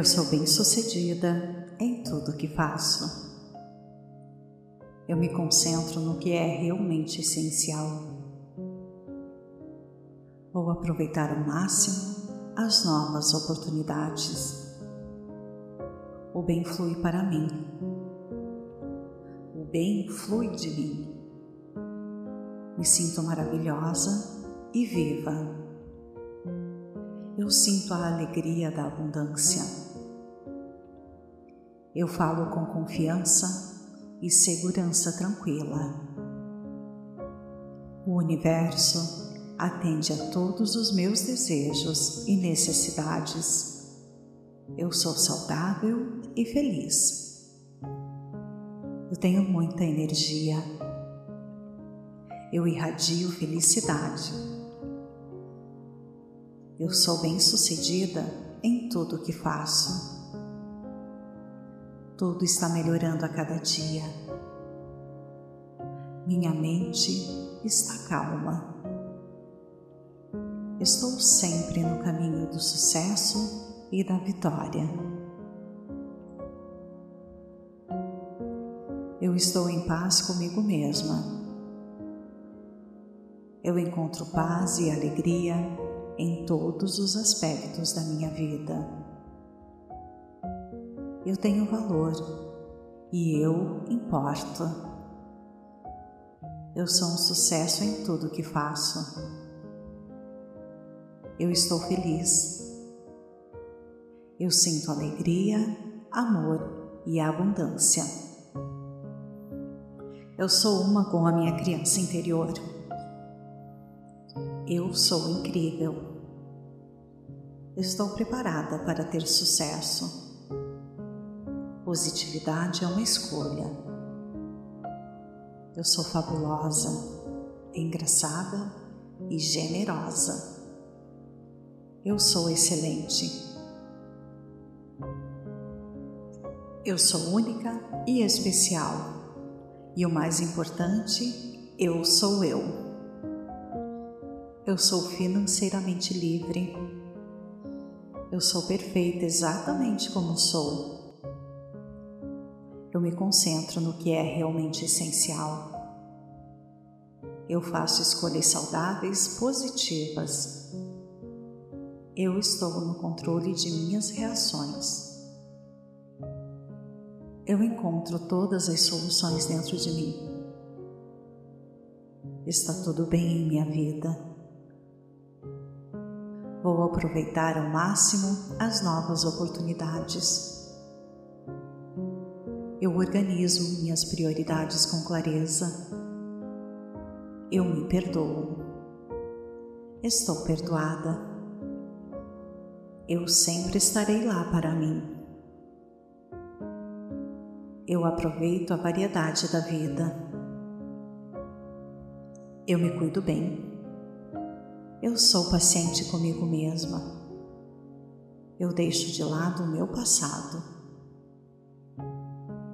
Eu sou bem-sucedida em tudo que faço. Eu me concentro no que é realmente essencial. Vou aproveitar ao máximo as novas oportunidades. O bem flui para mim. O bem flui de mim. Me sinto maravilhosa e viva. Eu sinto a alegria da abundância. Eu falo com confiança e segurança tranquila. O universo atende a todos os meus desejos e necessidades. Eu sou saudável e feliz. Eu tenho muita energia. Eu irradio felicidade. Eu sou bem-sucedida em tudo o que faço. Tudo está melhorando a cada dia. Minha mente está calma. Estou sempre no caminho do sucesso e da vitória. Eu estou em paz comigo mesma. Eu encontro paz e alegria em todos os aspectos da minha vida. Eu tenho valor e eu importo. Eu sou um sucesso em tudo que faço. Eu estou feliz. Eu sinto alegria, amor e abundância. Eu sou uma com a minha criança interior. Eu sou incrível. Estou preparada para ter sucesso. Positividade é uma escolha. Eu sou fabulosa, engraçada e generosa. Eu sou excelente. Eu sou única e especial. E o mais importante, eu sou eu. Eu sou financeiramente livre. Eu sou perfeita exatamente como sou. Eu me concentro no que é realmente essencial. Eu faço escolhas saudáveis, positivas. Eu estou no controle de minhas reações eu encontro todas as soluções dentro de mim. Está tudo bem em minha vida. Vou aproveitar ao máximo as novas oportunidades. Eu organizo minhas prioridades com clareza. Eu me perdoo. Estou perdoada. Eu sempre estarei lá para mim eu aproveito a variedade da vida. Eu me cuido bem. Eu sou paciente comigo mesma. Eu deixo de lado o meu passado.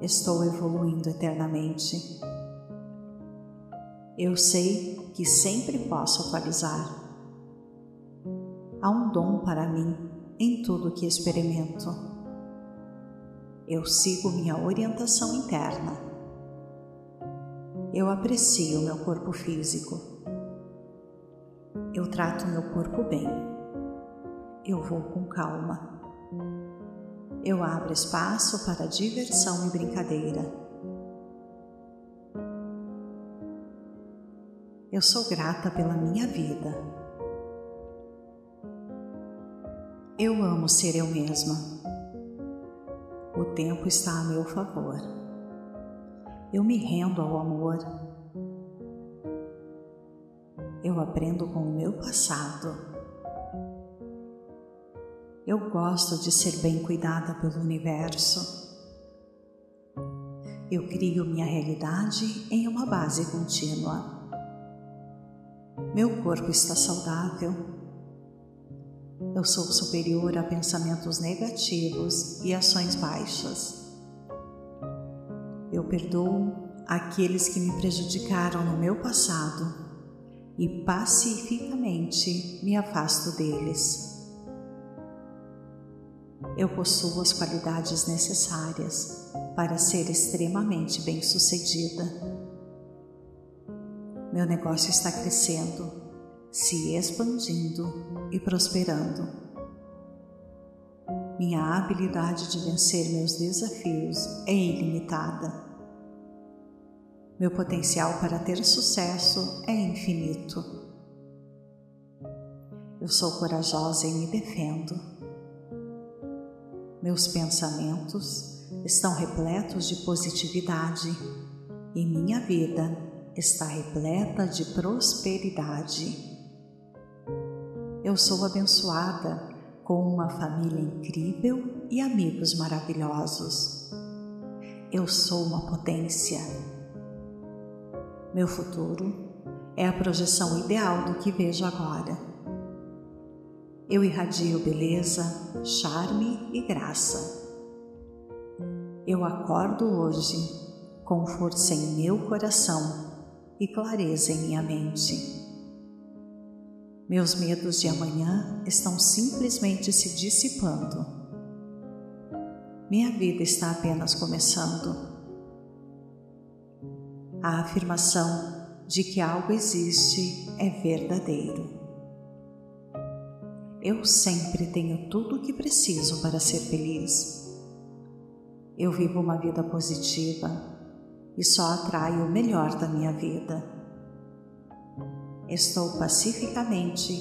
Estou evoluindo eternamente. Eu sei que sempre posso atualizar. Há um dom para mim em tudo que experimento eu sigo minha orientação interna. Eu aprecio meu corpo físico. Eu trato meu corpo bem. Eu vou com calma. Eu abro espaço para diversão e brincadeira. Eu sou grata pela minha vida. Eu amo ser eu mesma o tempo está a meu favor. Eu me rendo ao amor. Eu aprendo com o meu passado. Eu gosto de ser bem cuidada pelo universo. Eu crio minha realidade em uma base contínua. Meu corpo está saudável eu sou superior a pensamentos negativos e ações baixas. Eu perdoo aqueles que me prejudicaram no meu passado e pacificamente me afasto deles. Eu possuo as qualidades necessárias para ser extremamente bem-sucedida. Meu negócio está crescendo, se expandindo e prosperando. Minha habilidade de vencer meus desafios é ilimitada. Meu potencial para ter sucesso é infinito. Eu sou corajosa e me defendo. Meus pensamentos estão repletos de positividade e minha vida está repleta de prosperidade. Eu sou abençoada com uma família incrível e amigos maravilhosos. Eu sou uma potência meu futuro é a projeção ideal do que vejo agora. Eu irradio beleza, charme e graça. Eu acordo hoje com força em meu coração e clareza em minha mente. Meus medos de amanhã estão simplesmente se dissipando. Minha vida está apenas começando a afirmação de que algo existe é verdadeiro. Eu sempre tenho tudo o que preciso para ser feliz. Eu vivo uma vida positiva e só atraio o melhor da minha vida. Estou pacificamente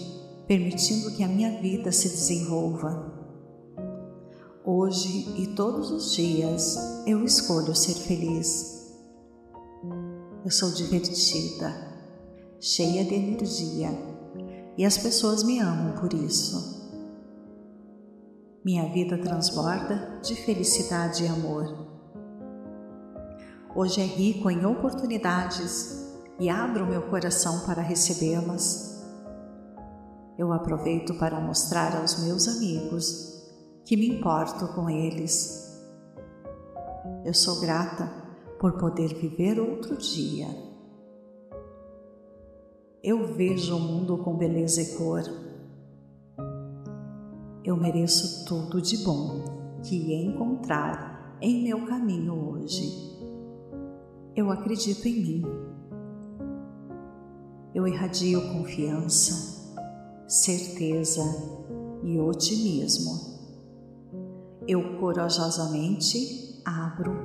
permitindo que a minha vida se desenvolva. Hoje e todos os dias eu escolho ser feliz. Eu sou divertida, cheia de energia e as pessoas me amam por isso. Minha vida transborda de felicidade e amor. Hoje é rico em oportunidades e abro meu coração para recebê-las. Eu aproveito para mostrar aos meus amigos que me importo com eles. Eu sou grata por poder viver outro dia. Eu vejo o mundo com beleza e cor. Eu mereço tudo de bom que encontrar em meu caminho hoje. Eu acredito em mim. Eu irradio confiança, certeza e otimismo. Eu corajosamente abro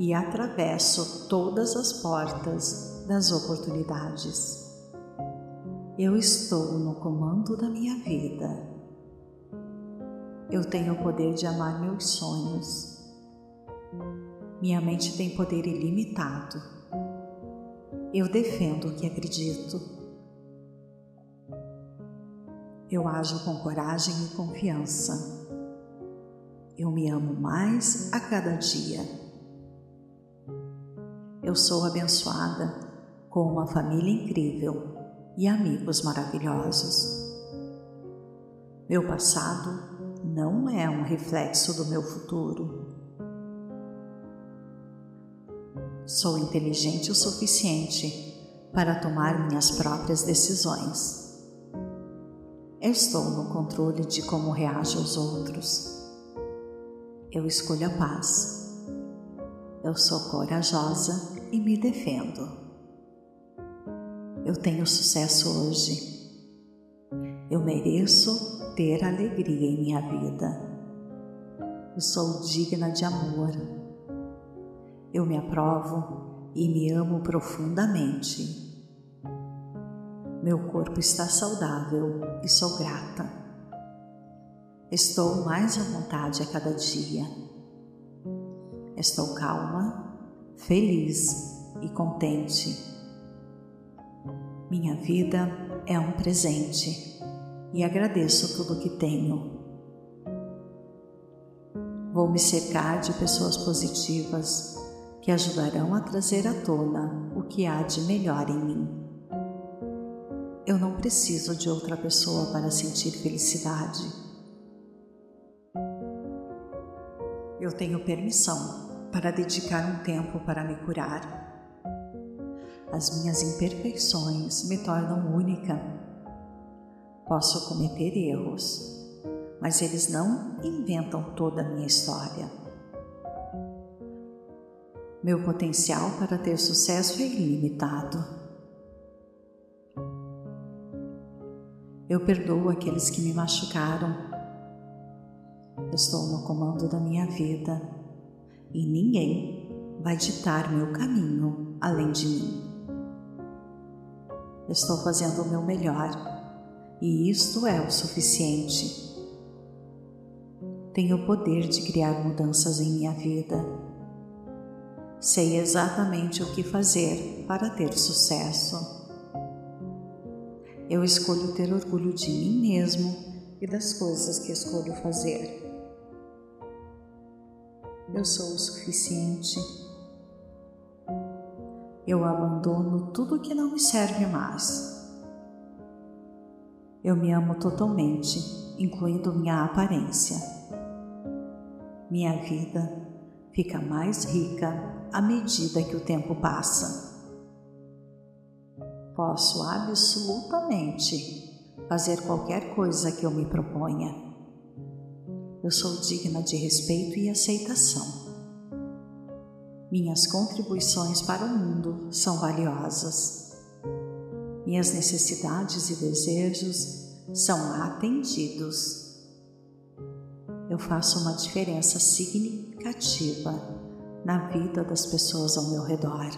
e atravesso todas as portas das oportunidades. Eu estou no comando da minha vida. Eu tenho o poder de amar meus sonhos. Minha mente tem poder ilimitado. Eu defendo o que acredito. Eu ajo com coragem e confiança. Eu me amo mais a cada dia. Eu sou abençoada com uma família incrível e amigos maravilhosos. Meu passado não é um reflexo do meu futuro. Sou inteligente o suficiente para tomar minhas próprias decisões. Estou no controle de como reajo aos outros. Eu escolho a paz. Eu sou corajosa e me defendo. Eu tenho sucesso hoje. Eu mereço ter alegria em minha vida. Eu sou digna de amor. Eu me aprovo e me amo profundamente. Meu corpo está saudável e sou grata. Estou mais à vontade a cada dia. Estou calma feliz e contente. Minha vida é um presente e agradeço tudo o que tenho. Vou me cercar de pessoas positivas que ajudarão a trazer à tona o que há de melhor em mim. Eu não preciso de outra pessoa para sentir felicidade. Eu tenho permissão para dedicar um tempo para me curar. As minhas imperfeições me tornam única. Posso cometer erros, mas eles não inventam toda a minha história. Meu potencial para ter sucesso é ilimitado. Eu perdoo aqueles que me machucaram. Estou no comando da minha vida e ninguém vai ditar meu caminho além de mim. Estou fazendo o meu melhor e isto é o suficiente. Tenho o poder de criar mudanças em minha vida Sei exatamente o que fazer para ter sucesso. Eu escolho ter orgulho de mim mesmo e das coisas que escolho fazer. Eu sou o suficiente. Eu abandono tudo que não me serve mais. Eu me amo totalmente, incluindo minha aparência. Minha vida fica mais rica à medida que o tempo passa. Posso absolutamente fazer qualquer coisa que eu me proponha. Eu sou digna de respeito e aceitação. Minhas contribuições para o mundo são valiosas. Minhas necessidades e desejos são atendidos. Eu faço uma diferença significativa na vida das pessoas ao meu redor.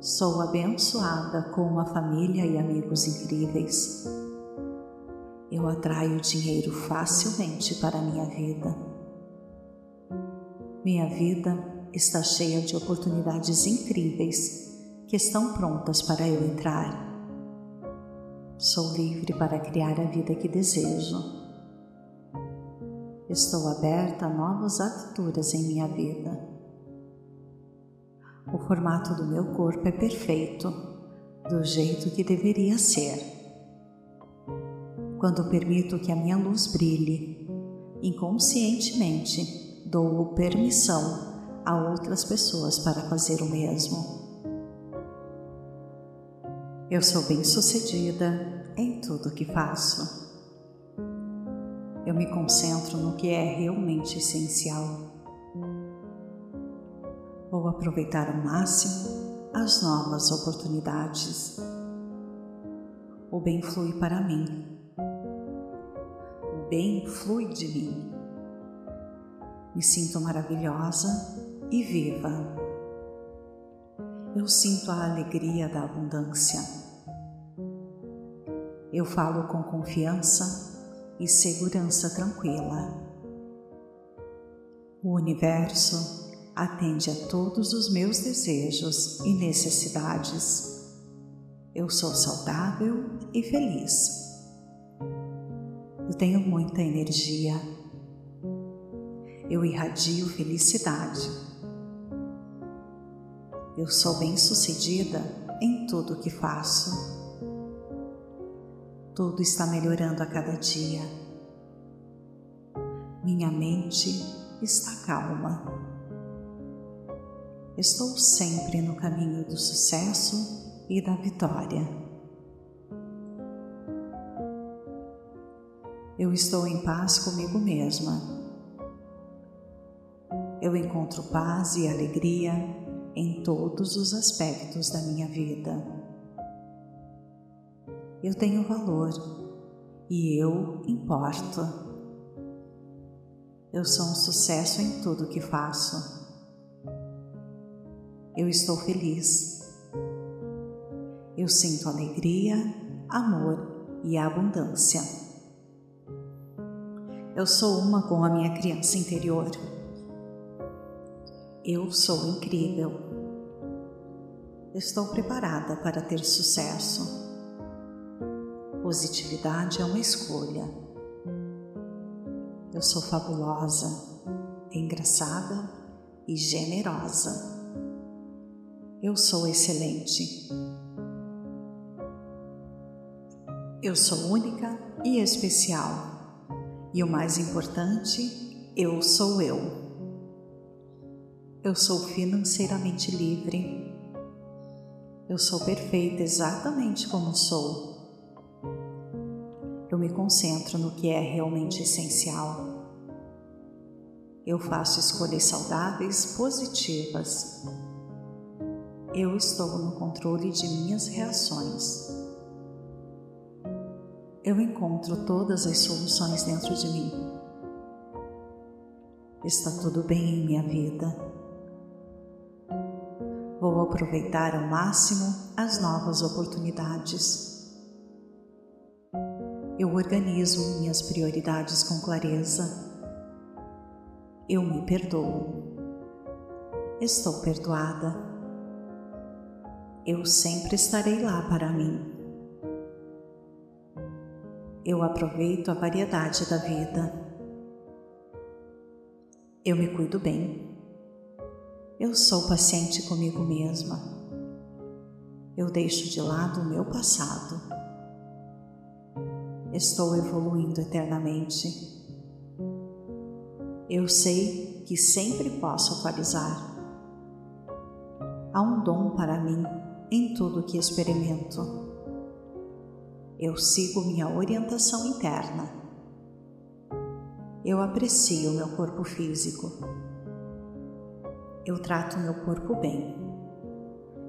Sou abençoada com uma família e amigos incríveis. Eu atraio dinheiro facilmente para a minha vida. Minha vida está cheia de oportunidades incríveis que estão prontas para eu entrar. Sou livre para criar a vida que desejo Estou aberta a novas aventuras em minha vida. O formato do meu corpo é perfeito, do jeito que deveria ser. Quando permito que a minha luz brilhe, inconscientemente dou permissão a outras pessoas para fazer o mesmo. Eu sou bem-sucedida em tudo que faço eu me concentro no que é realmente essencial. Vou aproveitar ao máximo as novas oportunidades. O bem flui para mim. O bem flui de mim. Me sinto maravilhosa e viva. Eu sinto a alegria da abundância. Eu falo com confiança e segurança tranquila. O universo atende a todos os meus desejos e necessidades. Eu sou saudável e feliz. Eu tenho muita energia. Eu irradio felicidade. Eu sou bem-sucedida em tudo o que faço. Tudo está melhorando a cada dia. Minha mente está calma. Estou sempre no caminho do sucesso e da vitória. Eu estou em paz comigo mesma. Eu encontro paz e alegria em todos os aspectos da minha vida eu tenho valor e eu importo. Eu sou um sucesso em tudo que faço. Eu estou feliz. Eu sinto alegria, amor e abundância. Eu sou uma com a minha criança interior. Eu sou incrível. Estou preparada para ter sucesso. Positividade é uma escolha. Eu sou fabulosa, engraçada e generosa. Eu sou excelente. Eu sou única e especial. E o mais importante, eu sou eu. Eu sou financeiramente livre. Eu sou perfeita exatamente como sou me concentro no que é realmente essencial. Eu faço escolhas saudáveis, positivas. Eu estou no controle de minhas reações. Eu encontro todas as soluções dentro de mim. Está tudo bem em minha vida. Vou aproveitar ao máximo as novas oportunidades. Eu organizo minhas prioridades com clareza eu me perdoo. Estou perdoada. Eu sempre estarei lá para mim. Eu aproveito a variedade da vida. Eu me cuido bem. Eu sou paciente comigo mesma. Eu deixo de lado o meu passado. Estou evoluindo eternamente eu sei que sempre posso atualizar. Há um dom para mim em tudo que experimento. Eu sigo minha orientação interna. Eu aprecio meu corpo físico. Eu trato meu corpo bem.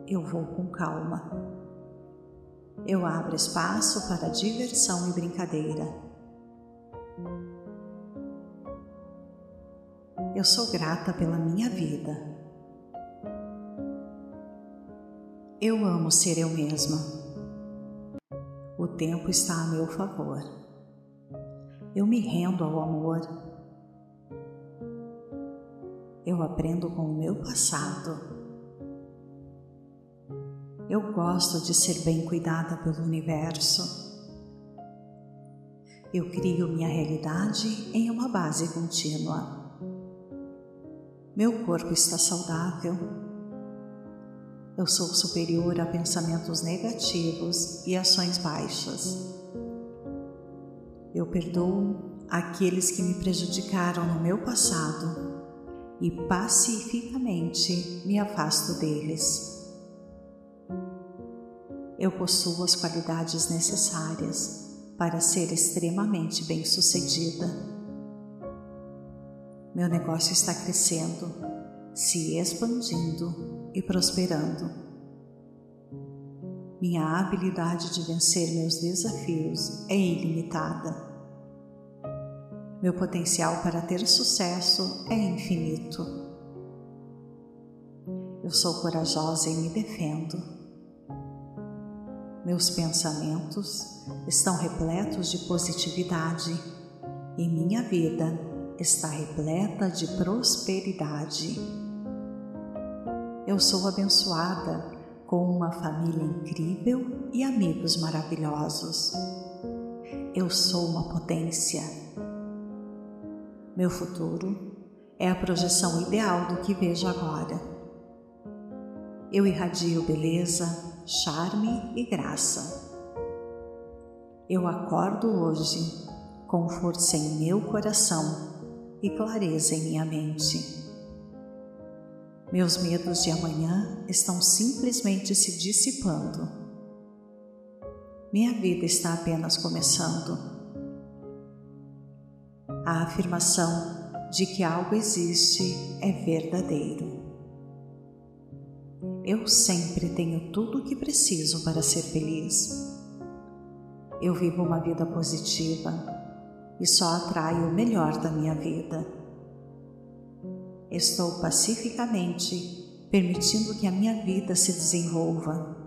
Eu vou com calma. Eu abro espaço para diversão e brincadeira. Eu sou grata pela minha vida. Eu amo ser eu mesma. O tempo está a meu favor. Eu me rendo ao amor. Eu aprendo com o meu passado. Eu gosto de ser bem cuidada pelo universo. Eu crio minha realidade em uma base contínua. Meu corpo está saudável. Eu sou superior a pensamentos negativos e ações baixas. Eu perdoo aqueles que me prejudicaram no meu passado e pacificamente me afasto deles. Eu possuo as qualidades necessárias para ser extremamente bem-sucedida meu negócio está crescendo, se expandindo e prosperando. Minha habilidade de vencer meus desafios é ilimitada. Meu potencial para ter sucesso é infinito. Eu sou corajosa e me defendo. Meus pensamentos estão repletos de positividade e minha vida está repleta de prosperidade. Eu sou abençoada com uma família incrível e amigos maravilhosos. Eu sou uma potência. Meu futuro é a projeção ideal do que vejo agora. Eu irradio beleza, charme e graça. Eu acordo hoje com força em meu coração e clareza em minha mente. Meus medos de amanhã estão simplesmente se dissipando. Minha vida está apenas começando. A afirmação de que algo existe é verdadeiro. Eu sempre tenho tudo o que preciso para ser feliz. Eu vivo uma vida positiva e só atraio o melhor da minha vida. Estou pacificamente permitindo que a minha vida se desenvolva.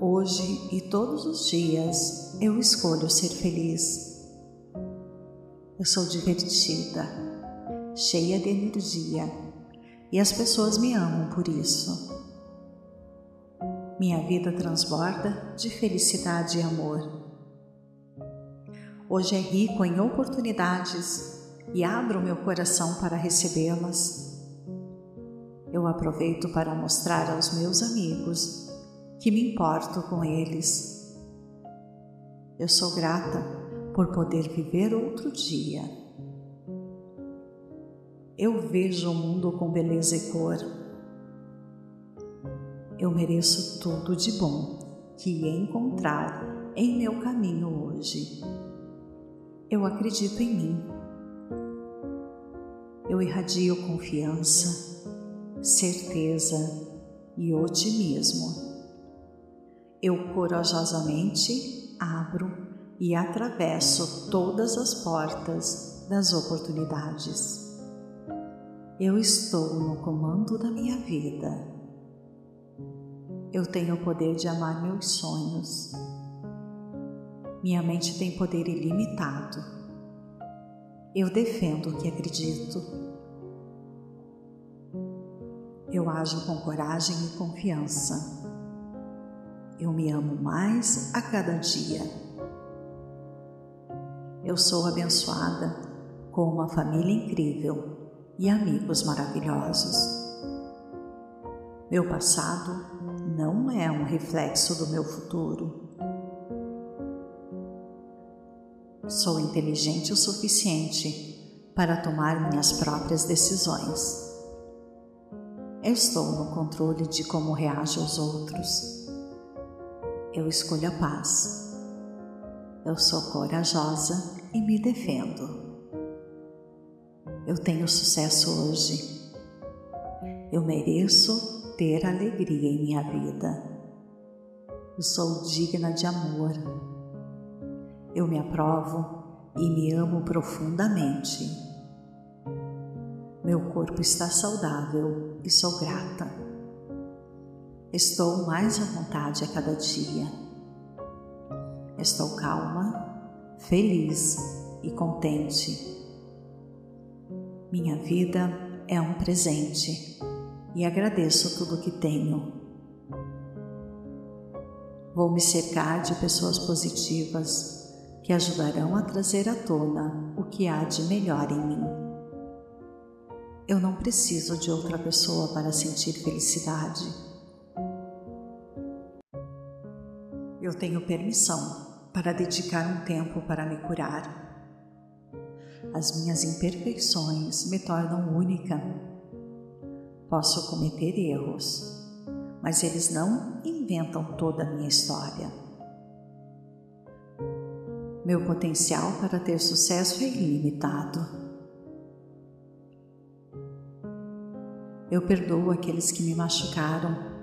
Hoje e todos os dias eu escolho ser feliz. Eu sou divertida, cheia de energia e as pessoas me amam por isso. Minha vida transborda de felicidade e amor hoje é rico em oportunidades e abro meu coração para recebê-las. Eu aproveito para mostrar aos meus amigos que me importo com eles. Eu sou grata por poder viver outro dia. Eu vejo o mundo com beleza e cor. Eu mereço tudo de bom que encontrar em meu caminho hoje. Eu acredito em mim. Eu irradio confiança, certeza e otimismo. Eu corajosamente abro e atravesso todas as portas das oportunidades. Eu estou no comando da minha vida. Eu tenho o poder de amar meus sonhos. Minha mente tem poder ilimitado. Eu defendo o que acredito. Eu ajo com coragem e confiança. Eu me amo mais a cada dia. Eu sou abençoada com uma família incrível e amigos maravilhosos. Meu passado não é um reflexo do meu futuro. Sou inteligente o suficiente para tomar minhas próprias decisões. Eu estou no controle de como reajo aos outros. Eu escolho a paz. Eu sou corajosa e me defendo. Eu tenho sucesso hoje. Eu mereço ter alegria em minha vida. Eu sou digna de amor. Eu me aprovo e me amo profundamente. Meu corpo está saudável e sou grata. Estou mais à vontade a cada dia. Estou calma, feliz e contente minha vida é um presente e agradeço tudo que tenho. Vou me cercar de pessoas positivas que ajudarão a trazer à tona o que há de melhor em mim. Eu não preciso de outra pessoa para sentir felicidade. Eu tenho permissão para dedicar um tempo para me curar as minhas imperfeições me tornam única. Posso cometer erros, mas eles não inventam toda a minha história. Meu potencial para ter sucesso é ilimitado. Eu perdoo aqueles que me machucaram.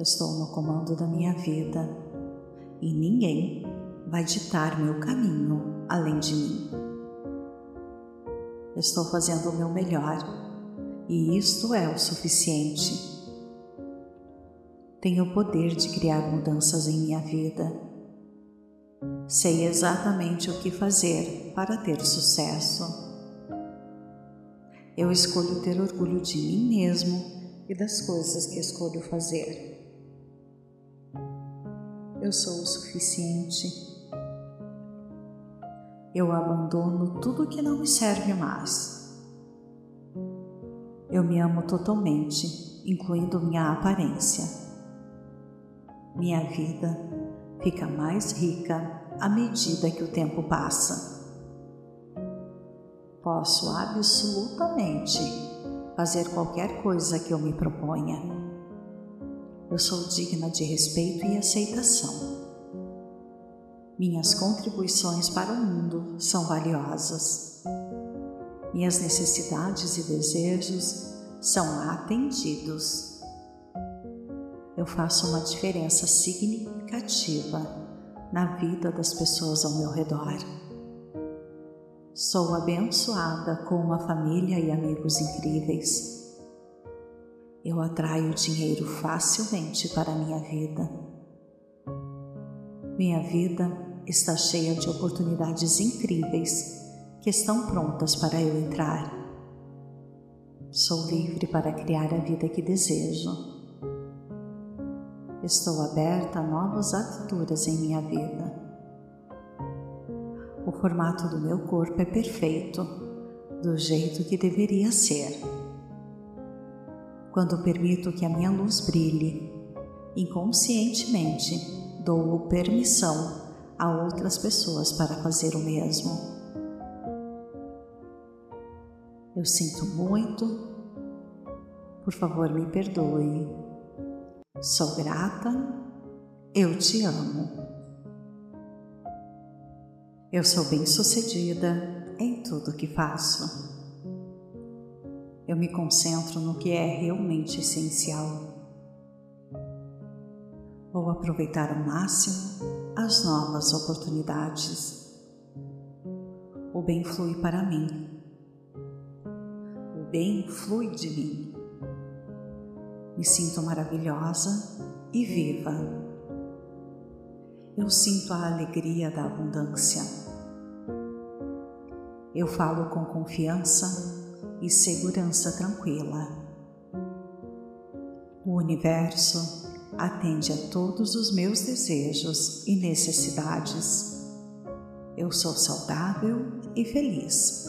Estou no comando da minha vida e ninguém vai ditar meu caminho além de mim. Estou fazendo o meu melhor e isto é o suficiente. Tenho o poder de criar mudanças em minha vida. Sei exatamente o que fazer para ter sucesso. Eu escolho ter orgulho de mim mesmo e das coisas que escolho fazer. Eu sou o suficiente eu abandono tudo que não me serve mais. Eu me amo totalmente, incluindo minha aparência. Minha vida fica mais rica à medida que o tempo passa. Posso absolutamente fazer qualquer coisa que eu me proponha. Eu sou digna de respeito e aceitação. Minhas contribuições para o mundo são valiosas. Minhas necessidades e desejos são atendidos. Eu faço uma diferença significativa na vida das pessoas ao meu redor. Sou abençoada com uma família e amigos incríveis. Eu atraio dinheiro facilmente para minha vida. Minha vida está cheia de oportunidades incríveis que estão prontas para eu entrar. Sou livre para criar a vida que desejo. Estou aberta a novas aventuras em minha vida. O formato do meu corpo é perfeito, do jeito que deveria ser. Quando permito que a minha luz brilhe, inconscientemente dou permissão a outras pessoas para fazer o mesmo. Eu sinto muito, por favor me perdoe. Sou grata, eu te amo. Eu sou bem-sucedida em tudo que faço. Eu me concentro no que é realmente essencial. Vou aproveitar ao máximo as novas oportunidades. O bem flui para mim. O bem flui de mim. Me sinto maravilhosa e viva. Eu sinto a alegria da abundância. Eu falo com confiança e segurança tranquila. O universo atende a todos os meus desejos e necessidades. Eu sou saudável e feliz.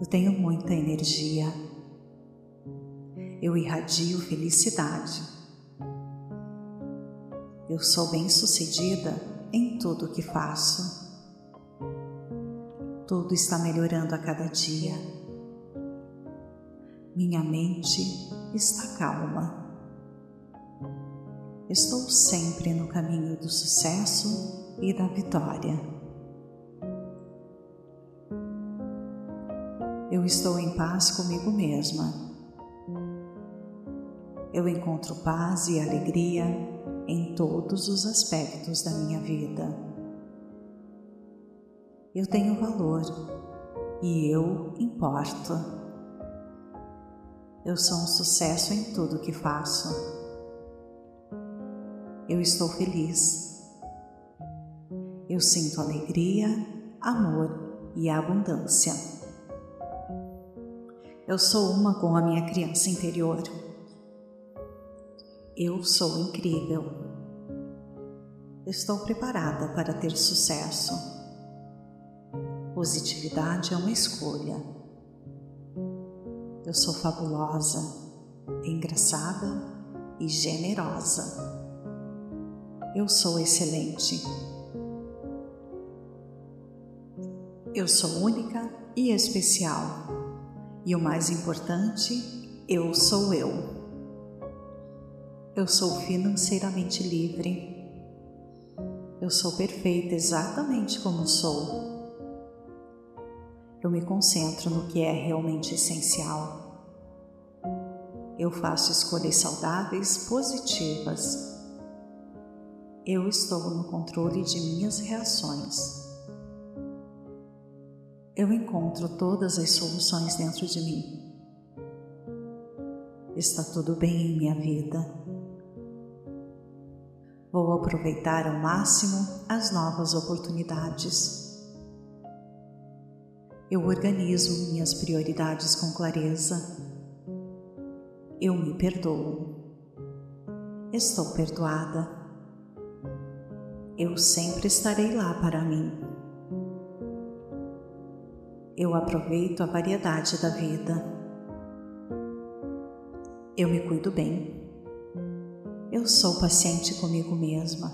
Eu tenho muita energia. Eu irradio felicidade. Eu sou bem-sucedida em tudo o que faço. Tudo está melhorando a cada dia. Minha mente está calma. Estou sempre no caminho do sucesso e da vitória. Eu estou em paz comigo mesma. Eu encontro paz e alegria em todos os aspectos da minha vida. Eu tenho valor e eu importo. Eu sou um sucesso em tudo que faço. Eu estou feliz. Eu sinto alegria, amor e abundância. Eu sou uma com a minha criança interior. Eu sou incrível. Estou preparada para ter sucesso. Positividade é uma escolha. Eu sou fabulosa, engraçada e generosa. Eu sou excelente. Eu sou única e especial. E o mais importante, eu sou eu. Eu sou financeiramente livre. Eu sou perfeita exatamente como sou eu me concentro no que é realmente essencial. Eu faço escolhas saudáveis, positivas. Eu estou no controle de minhas reações. Eu encontro todas as soluções dentro de mim. Está tudo bem em minha vida. Vou aproveitar ao máximo as novas oportunidades eu organizo minhas prioridades com clareza. Eu me perdoo. Estou perdoada. Eu sempre estarei lá para mim. Eu aproveito a variedade da vida. Eu me cuido bem. Eu sou paciente comigo mesma.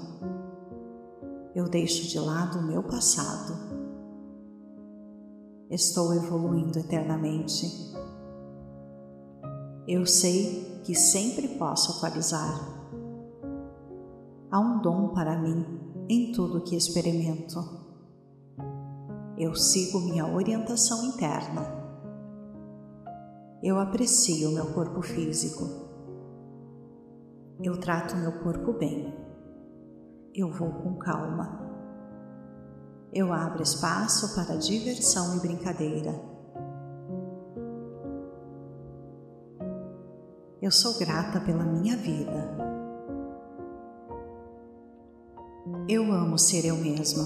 Eu deixo de lado o meu passado estou evoluindo eternamente. Eu sei que sempre posso atualizar. Há um dom para mim em tudo que experimento. Eu sigo minha orientação interna. Eu aprecio meu corpo físico. Eu trato meu corpo bem. Eu vou com calma eu abro espaço para diversão e brincadeira. Eu sou grata pela minha vida. Eu amo ser eu mesma.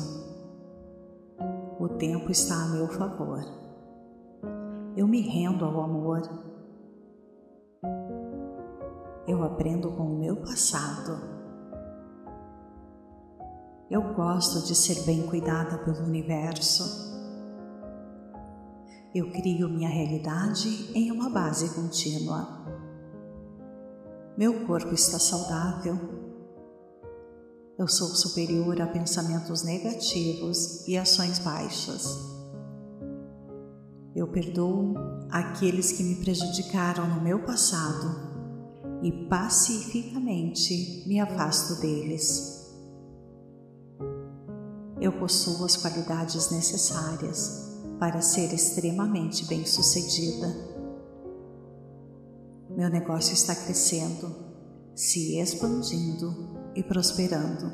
O tempo está a meu favor. Eu me rendo ao amor. Eu aprendo com o meu passado eu gosto de ser bem cuidada pelo universo. Eu crio minha realidade em uma base contínua. Meu corpo está saudável. Eu sou superior a pensamentos negativos e ações baixas. Eu perdoo aqueles que me prejudicaram no meu passado e pacificamente me afasto deles. Eu possuo as qualidades necessárias para ser extremamente bem-sucedida. Meu negócio está crescendo, se expandindo e prosperando.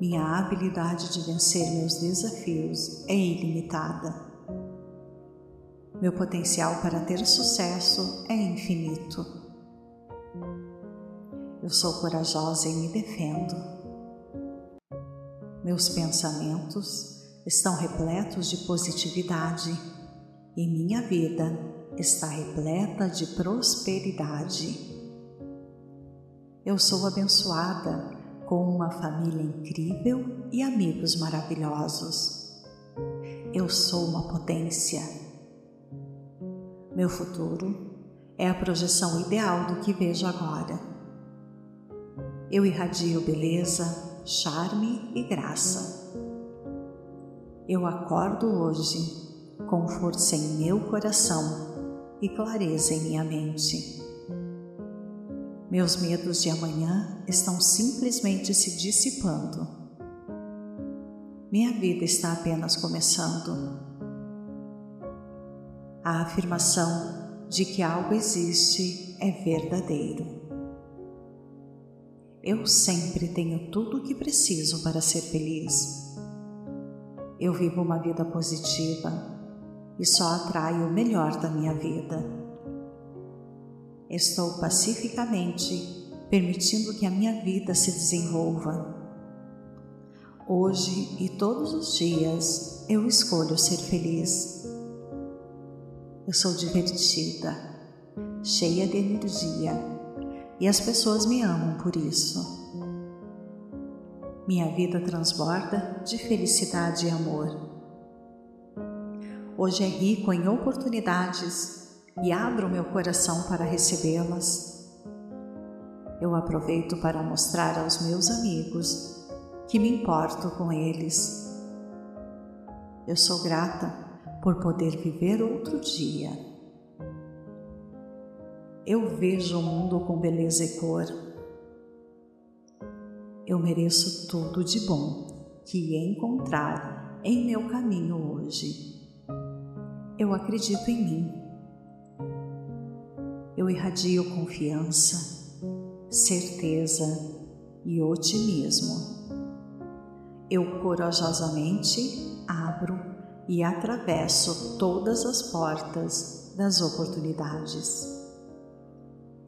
Minha habilidade de vencer meus desafios é ilimitada. Meu potencial para ter sucesso é infinito. Eu sou corajosa e me defendo. Meus pensamentos estão repletos de positividade e minha vida está repleta de prosperidade. Eu sou abençoada com uma família incrível e amigos maravilhosos. Eu sou uma potência meu futuro é a projeção ideal do que vejo agora. Eu irradio beleza, charme e graça. Eu acordo hoje com força em meu coração e clareza em minha mente. Meus medos de amanhã estão simplesmente se dissipando. Minha vida está apenas começando a afirmação de que algo existe é verdadeiro. Eu sempre tenho tudo o que preciso para ser feliz. Eu vivo uma vida positiva e só atraio o melhor da minha vida. Estou pacificamente permitindo que a minha vida se desenvolva. Hoje e todos os dias eu escolho ser feliz. Eu sou divertida, cheia de energia e as pessoas me amam por isso. Minha vida transborda de felicidade e amor. Hoje é rico em oportunidades e abro meu coração para recebê-las. Eu aproveito para mostrar aos meus amigos que me importo com eles. Eu sou grata por poder viver outro dia. Eu vejo o mundo com beleza e cor. Eu mereço tudo de bom que encontrar em meu caminho hoje. Eu acredito em mim. Eu irradio confiança, certeza e otimismo. Eu corajosamente abro e atravesso todas as portas das oportunidades.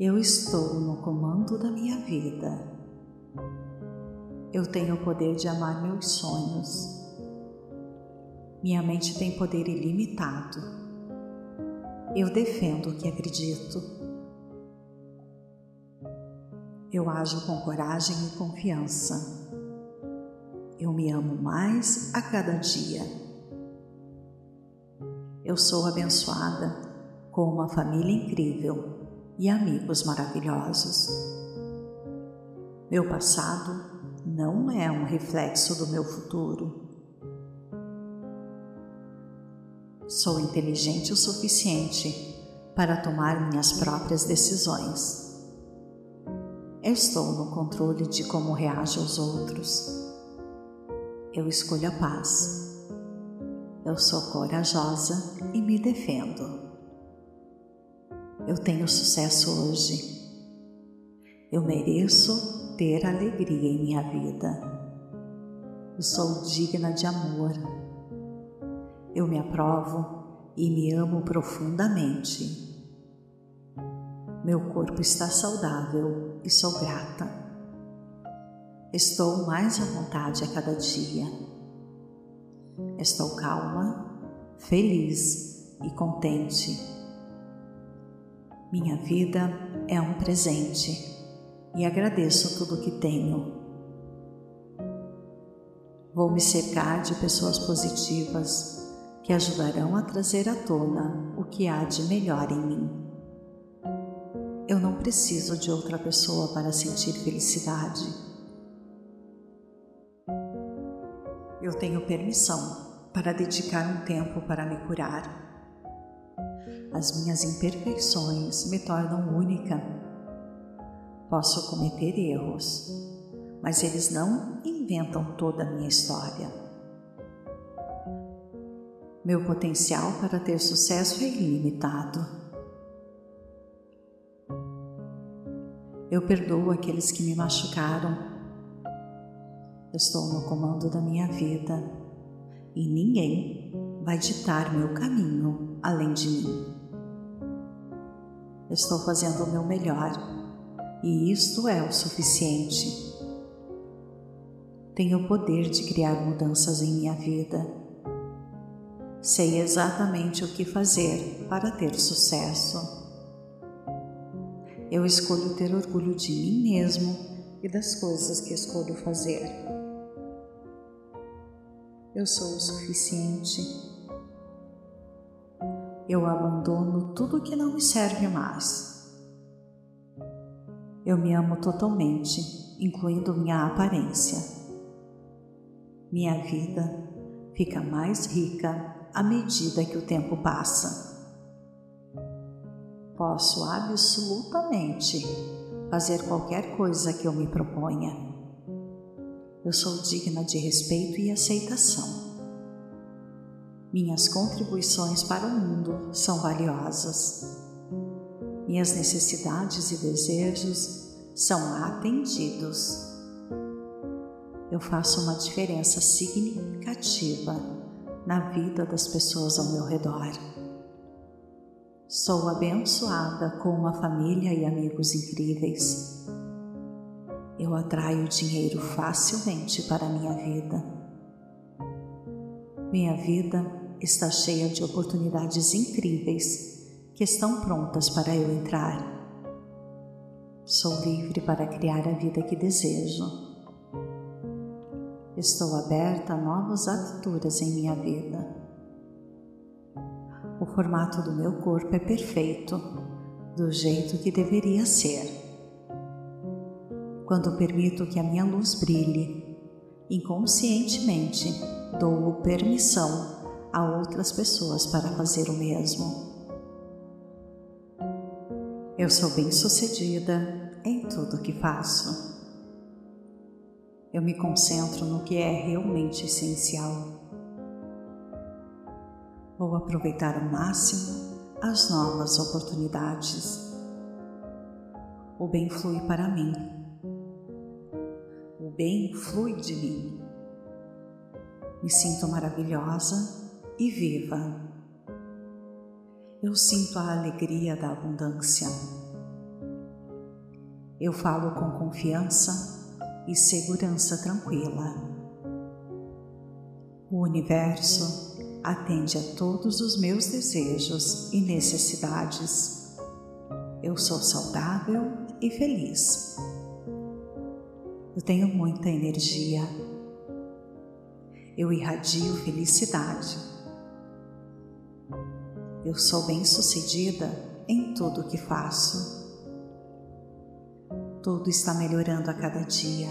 Eu estou no comando da minha vida. Eu tenho o poder de amar meus sonhos. Minha mente tem poder ilimitado. Eu defendo o que acredito. Eu ajo com coragem e confiança. Eu me amo mais a cada dia. Eu sou abençoada com uma família incrível e amigos maravilhosos. Meu passado não é um reflexo do meu futuro. Sou inteligente o suficiente para tomar minhas próprias decisões. Eu estou no controle de como reajo aos outros. Eu escolho a paz eu sou corajosa e me defendo. Eu tenho sucesso hoje. Eu mereço ter alegria em minha vida. Eu sou digna de amor. Eu me aprovo e me amo profundamente. Meu corpo está saudável e sou grata. Estou mais à vontade a cada dia Estou calma, feliz e contente. Minha vida é um presente e agradeço tudo que tenho. Vou me cercar de pessoas positivas que ajudarão a trazer à tona o que há de melhor em mim. Eu não preciso de outra pessoa para sentir felicidade. Eu tenho permissão para dedicar um tempo para me curar. As minhas imperfeições me tornam única. Posso cometer erros, mas eles não inventam toda a minha história. Meu potencial para ter sucesso é ilimitado. Eu perdoo aqueles que me machucaram. Estou no comando da minha vida e ninguém vai ditar meu caminho além de mim. Estou fazendo o meu melhor e isto é o suficiente. Tenho o poder de criar mudanças em minha vida Sei exatamente o que fazer para ter sucesso. Eu escolho ter orgulho de mim mesmo e das coisas que escolho fazer. Eu sou o suficiente. Eu abandono tudo que não me serve mais. Eu me amo totalmente, incluindo minha aparência. Minha vida fica mais rica à medida que o tempo passa. Posso absolutamente fazer qualquer coisa que eu me proponha. Eu sou digna de respeito e aceitação. Minhas contribuições para o mundo são valiosas. Minhas necessidades e desejos são atendidos. Eu faço uma diferença significativa na vida das pessoas ao meu redor. Sou abençoada com uma família e amigos incríveis. Eu atraio dinheiro facilmente para a minha vida. Minha vida está cheia de oportunidades incríveis que estão prontas para eu entrar. Sou livre para criar a vida que desejo Estou aberta a novas aventuras em minha vida. O formato do meu corpo é perfeito, do jeito que deveria ser. Quando permito que a minha luz brilhe, inconscientemente dou permissão a outras pessoas para fazer o mesmo. Eu sou bem-sucedida em tudo que faço. Eu me concentro no que é realmente essencial. Vou aproveitar ao máximo as novas oportunidades. O bem flui para mim. O bem flui de mim. Me sinto maravilhosa e viva. Eu sinto a alegria da abundância. Eu falo com confiança e segurança tranquila. O universo atende a todos os meus desejos e necessidades. Eu sou saudável e feliz. Eu tenho muita energia. Eu irradio felicidade. Eu sou bem-sucedida em tudo o que faço. Tudo está melhorando a cada dia.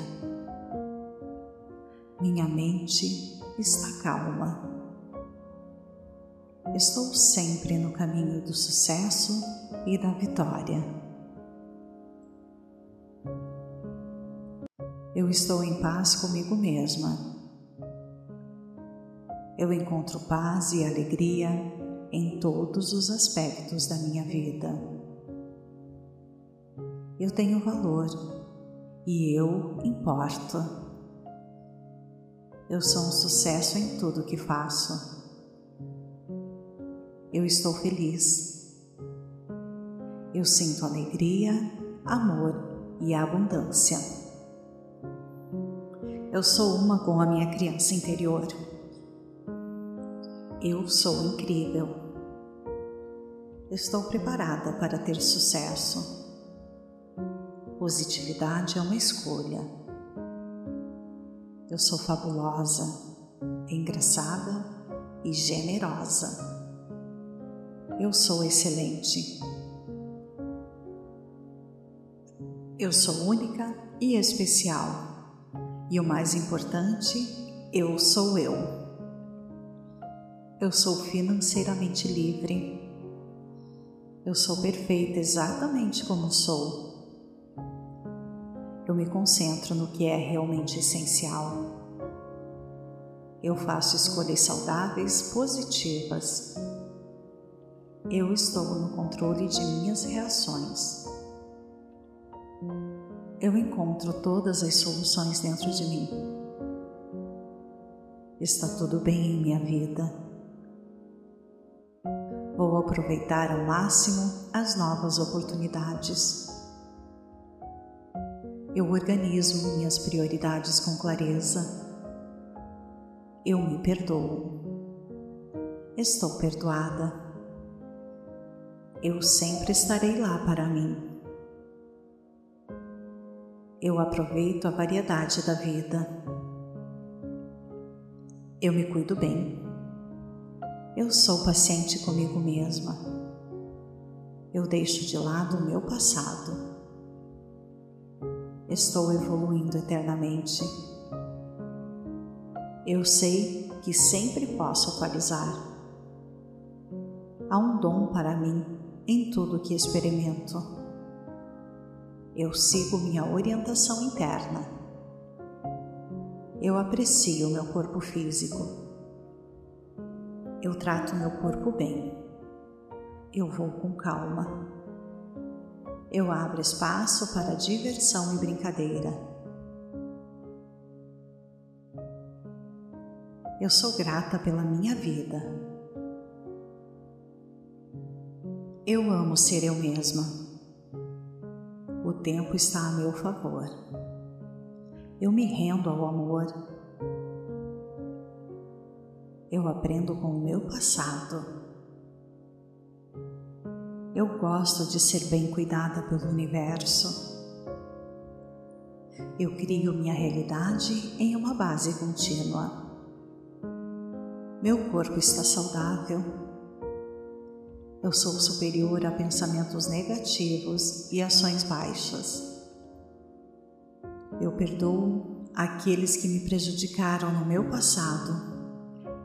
Minha mente está calma. Estou sempre no caminho do sucesso e da vitória. Eu estou em paz comigo mesma. Eu encontro paz e alegria em todos os aspectos da minha vida eu tenho valor e eu importo. Eu sou um sucesso em tudo que faço. Eu estou feliz. Eu sinto alegria, amor e abundância. Eu sou uma com a minha criança interior. Eu sou incrível. Estou preparada para ter sucesso. Positividade é uma escolha. Eu sou fabulosa, engraçada e generosa. Eu sou excelente. Eu sou única e especial. E o mais importante, eu sou eu. Eu sou financeiramente livre. Eu sou perfeita exatamente como sou eu me concentro no que é realmente essencial. Eu faço escolhas saudáveis, positivas. Eu estou no controle de minhas reações. Eu encontro todas as soluções dentro de mim. Está tudo bem em minha vida. Vou aproveitar ao máximo as novas oportunidades eu organizo minhas prioridades com clareza. Eu me perdoo. Estou perdoada. Eu sempre estarei lá para mim. Eu aproveito a variedade da vida. Eu me cuido bem. Eu sou paciente comigo mesma. Eu deixo de lado o meu passado estou evoluindo eternamente. Eu sei que sempre posso atualizar. Há um dom para mim em tudo que experimento. Eu sigo minha orientação interna. Eu aprecio meu corpo físico. Eu trato meu corpo bem. Eu vou com calma eu abro espaço para diversão e brincadeira. Eu sou grata pela minha vida. Eu amo ser eu mesma. O tempo está a meu favor. Eu me rendo ao amor. Eu aprendo com o meu passado. Eu gosto de ser bem cuidada pelo universo. Eu crio minha realidade em uma base contínua. Meu corpo está saudável. Eu sou superior a pensamentos negativos e ações baixas. Eu perdoo aqueles que me prejudicaram no meu passado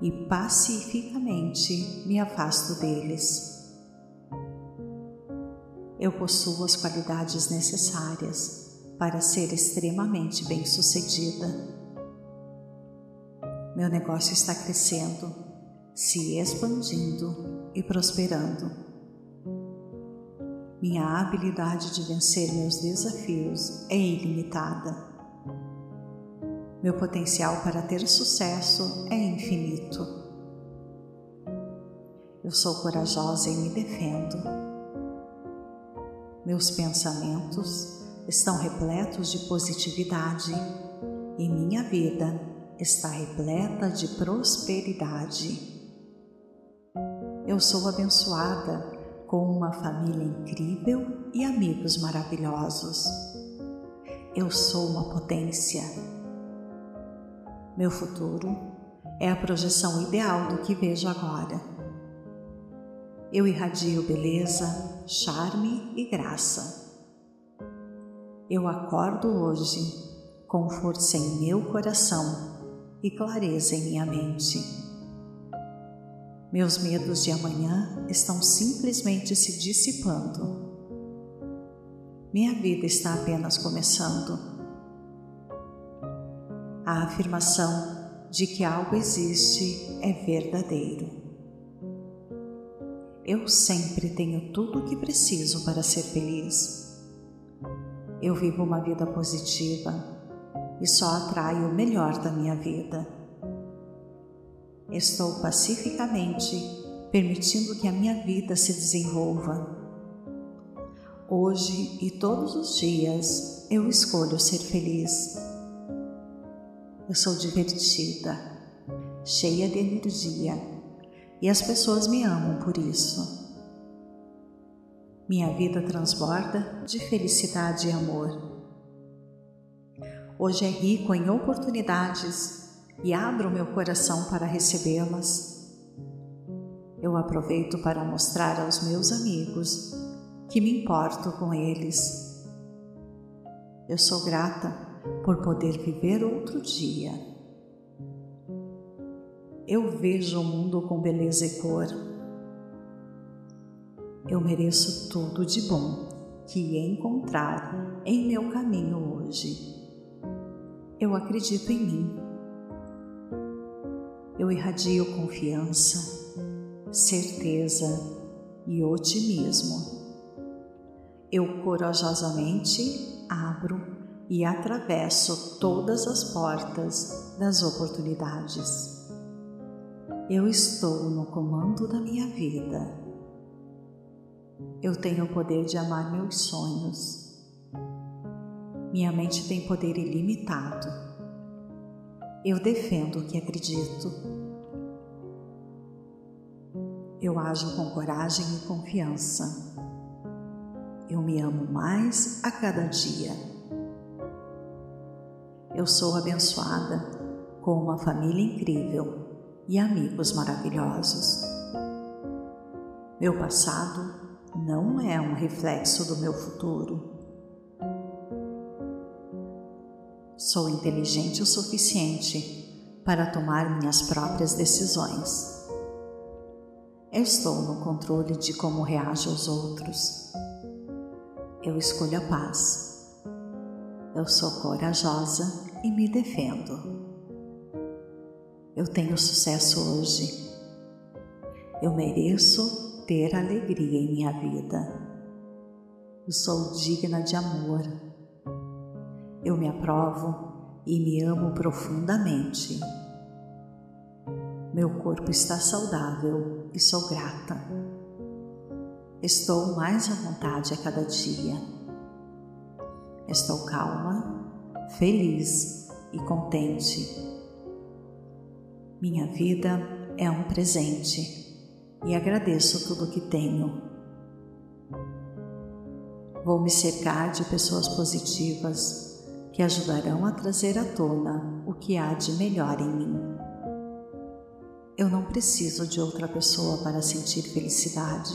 e pacificamente me afasto deles eu possuo as qualidades necessárias para ser extremamente bem-sucedida. Meu negócio está crescendo, se expandindo e prosperando. Minha habilidade de vencer meus desafios é ilimitada. Meu potencial para ter sucesso é infinito. Eu sou corajosa e me defendo meus pensamentos estão repletos de positividade e minha vida está repleta de prosperidade. Eu sou abençoada com uma família incrível e amigos maravilhosos. Eu sou uma potência. Meu futuro é a projeção ideal do que vejo agora eu irradio beleza, charme e graça. Eu acordo hoje com força em meu coração e clareza em minha mente. Meus medos de amanhã estão simplesmente se dissipando. Minha vida está apenas começando. A afirmação de que algo existe é verdadeiro. Eu sempre tenho tudo o que preciso para ser feliz. Eu vivo uma vida positiva e só atraio o melhor da minha vida. Estou pacificamente permitindo que a minha vida se desenvolva. Hoje e todos os dias eu escolho ser feliz. Eu sou divertida, cheia de energia e as pessoas me amam por isso. Minha vida transborda de felicidade e amor. Hoje é rico em oportunidades e abro meu coração para recebê-las. Eu aproveito para mostrar aos meus amigos que me importo com eles. Eu sou grata por poder viver outro dia eu vejo o mundo com beleza e cor. Eu mereço tudo de bom que encontrar em meu caminho hoje. Eu acredito em mim. Eu irradio confiança, certeza e otimismo. Eu corajosamente abro e atravesso todas as portas das oportunidades. Eu estou no comando da minha vida. Eu tenho o poder de amar meus sonhos. Minha mente tem poder ilimitado. Eu defendo o que acredito. Eu ajo com coragem e confiança. Eu me amo mais a cada dia. Eu sou abençoada com uma família incrível e amigos maravilhosos. Meu passado não é um reflexo do meu futuro. Sou inteligente o suficiente para tomar minhas próprias decisões. Eu estou no controle de como reajo aos outros. Eu escolho a paz. Eu sou corajosa e me defendo. Eu tenho sucesso hoje. Eu mereço ter alegria em minha vida. Eu sou digna de amor. Eu me aprovo e me amo profundamente. Meu corpo está saudável e sou grata. Estou mais à vontade a cada dia. Estou calma, feliz e contente. Minha vida é um presente e agradeço tudo o que tenho. Vou me cercar de pessoas positivas que ajudarão a trazer à tona o que há de melhor em mim. Eu não preciso de outra pessoa para sentir felicidade.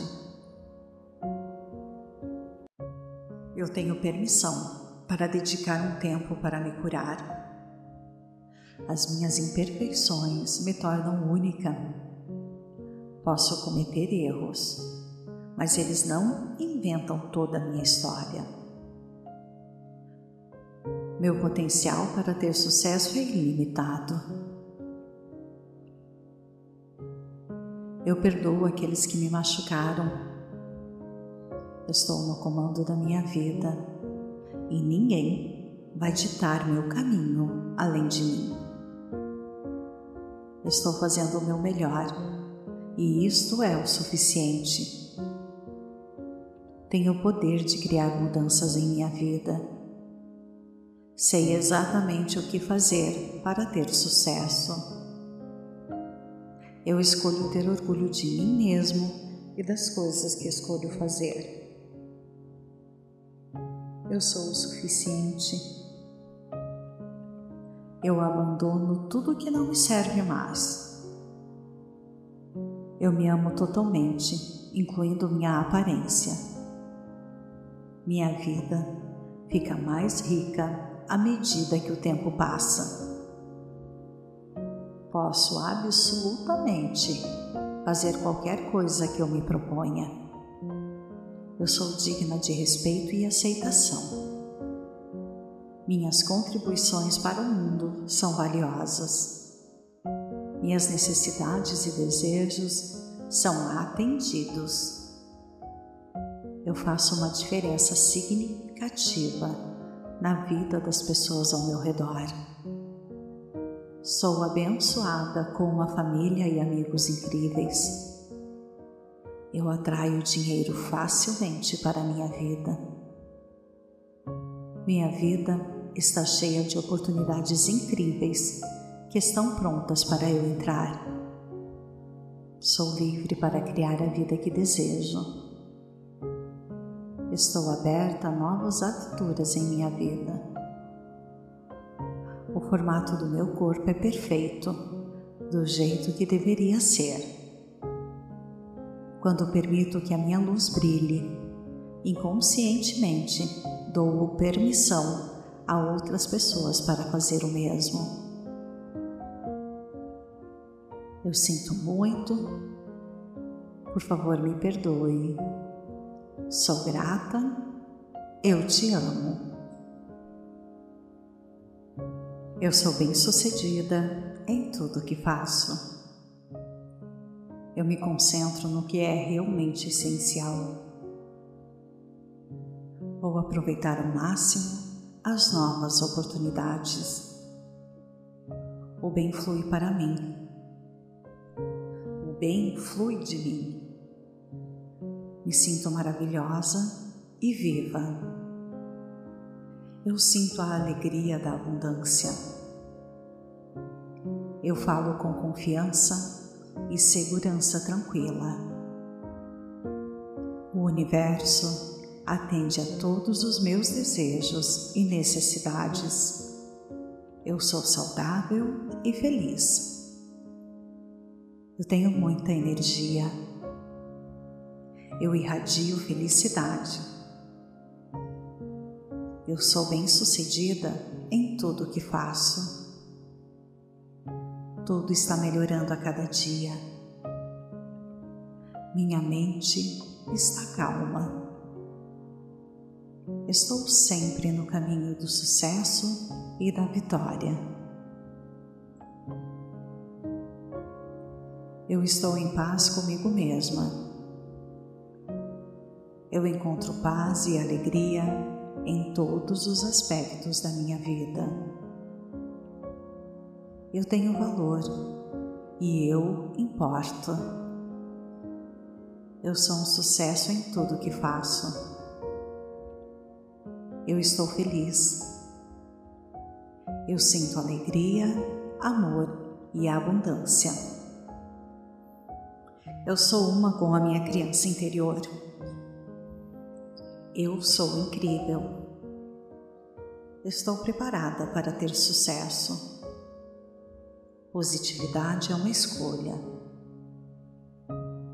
Eu tenho permissão para dedicar um tempo para me curar. As minhas imperfeições me tornam única Posso cometer erros, mas eles não inventam toda a minha história. Meu potencial para ter sucesso é ilimitado. Eu perdoo aqueles que me machucaram. Estou no comando da minha vida e ninguém vai ditar meu caminho além de mim. Estou fazendo o meu melhor e isto é o suficiente. Tenho o poder de criar mudanças em minha vida. Sei exatamente o que fazer para ter sucesso. Eu escolho ter orgulho de mim mesmo e das coisas que escolho fazer. Eu sou o suficiente. Eu abandono tudo que não me serve mais eu me amo totalmente, incluindo minha aparência. Minha vida fica mais rica à medida que o tempo passa. Posso absolutamente fazer qualquer coisa que eu me proponha. Eu sou digna de respeito e aceitação. Minhas contribuições para o mundo são valiosas. Minhas necessidades e desejos são atendidos. Eu faço uma diferença significativa na vida das pessoas ao meu redor. Sou abençoada com uma família e amigos incríveis. Eu atraio dinheiro facilmente para minha vida. Minha vida está cheia de oportunidades incríveis que estão prontas para eu entrar. Sou livre para criar a vida que desejo. Estou aberta a novas aventuras em minha vida. O formato do meu corpo é perfeito, do jeito que deveria ser. Quando permito que a minha luz brilhe, inconscientemente dou permissão a outras pessoas para fazer o mesmo. Eu sinto muito. Por favor, me perdoe. Sou grata Eu te amo. Eu sou bem-sucedida em tudo que faço. Eu me concentro no que é realmente essencial. Vou aproveitar ao máximo as novas oportunidades. O bem flui para mim. O bem flui de mim. Me sinto maravilhosa e viva. Eu sinto a alegria da abundância. Eu falo com confiança e segurança tranquila. O universo atende a todos os meus desejos e necessidades. Eu sou saudável e feliz. Eu tenho muita energia. Eu irradio felicidade. Eu sou bem-sucedida em tudo o que faço. Tudo está melhorando a cada dia. Minha mente está calma. Estou sempre no caminho do sucesso e da vitória. Eu estou em paz comigo mesma. Eu encontro paz e alegria em todos os aspectos da minha vida. Eu tenho valor e eu importo. Eu sou um sucesso em tudo que faço. Eu estou feliz. Eu sinto alegria, amor e abundância. Eu sou uma com a minha criança interior. Eu sou incrível. Estou preparada para ter sucesso. Positividade é uma escolha.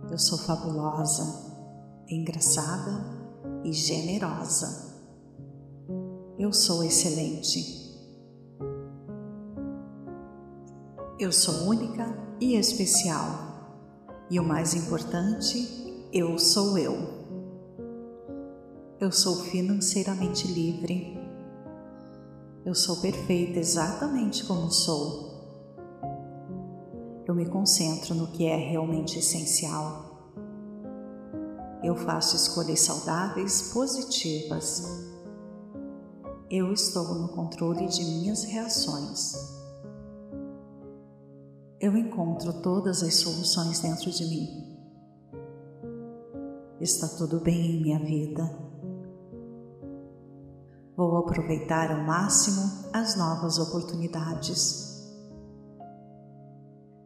Eu sou fabulosa, engraçada e generosa. Eu sou excelente. Eu sou única e especial. E o mais importante, eu sou eu. Eu sou financeiramente livre. Eu sou perfeita exatamente como sou. Eu me concentro no que é realmente essencial. Eu faço escolhas saudáveis, positivas. Eu estou no controle de minhas reações. Eu encontro todas as soluções dentro de mim. Está tudo bem em minha vida. Vou aproveitar ao máximo as novas oportunidades.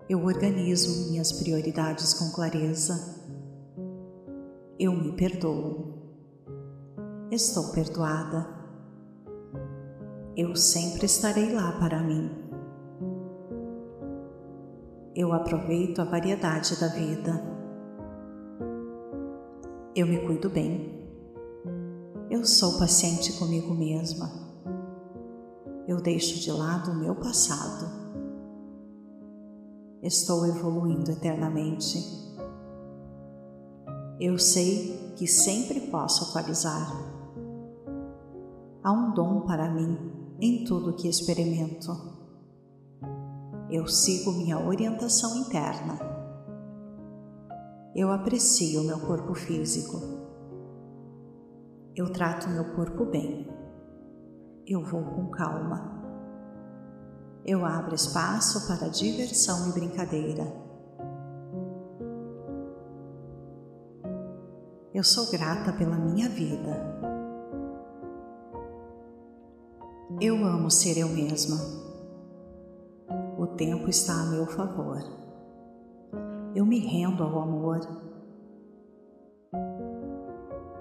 Eu organizo minhas prioridades com clareza. Eu me perdoo. Estou perdoada. Eu sempre estarei lá para mim. Eu aproveito a variedade da vida. Eu me cuido bem. Eu sou paciente comigo mesma. Eu deixo de lado o meu passado. Estou evoluindo eternamente. Eu sei que sempre posso atualizar. Há um dom para mim em tudo que experimento. Eu sigo minha orientação interna. Eu aprecio meu corpo físico eu trato meu corpo bem. Eu vou com calma. Eu abro espaço para diversão e brincadeira. Eu sou grata pela minha vida. Eu amo ser eu mesma. O tempo está a meu favor. Eu me rendo ao amor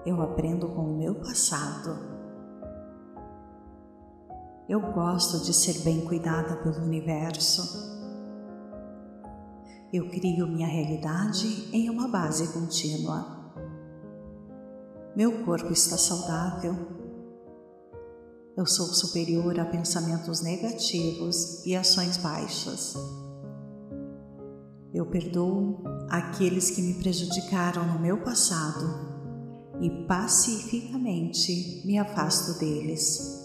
eu aprendo com o meu passado. Eu gosto de ser bem cuidada pelo universo. Eu crio minha realidade em uma base contínua. Meu corpo está saudável. Eu sou superior a pensamentos negativos e ações baixas. Eu perdoo aqueles que me prejudicaram no meu passado e pacificamente me afasto deles.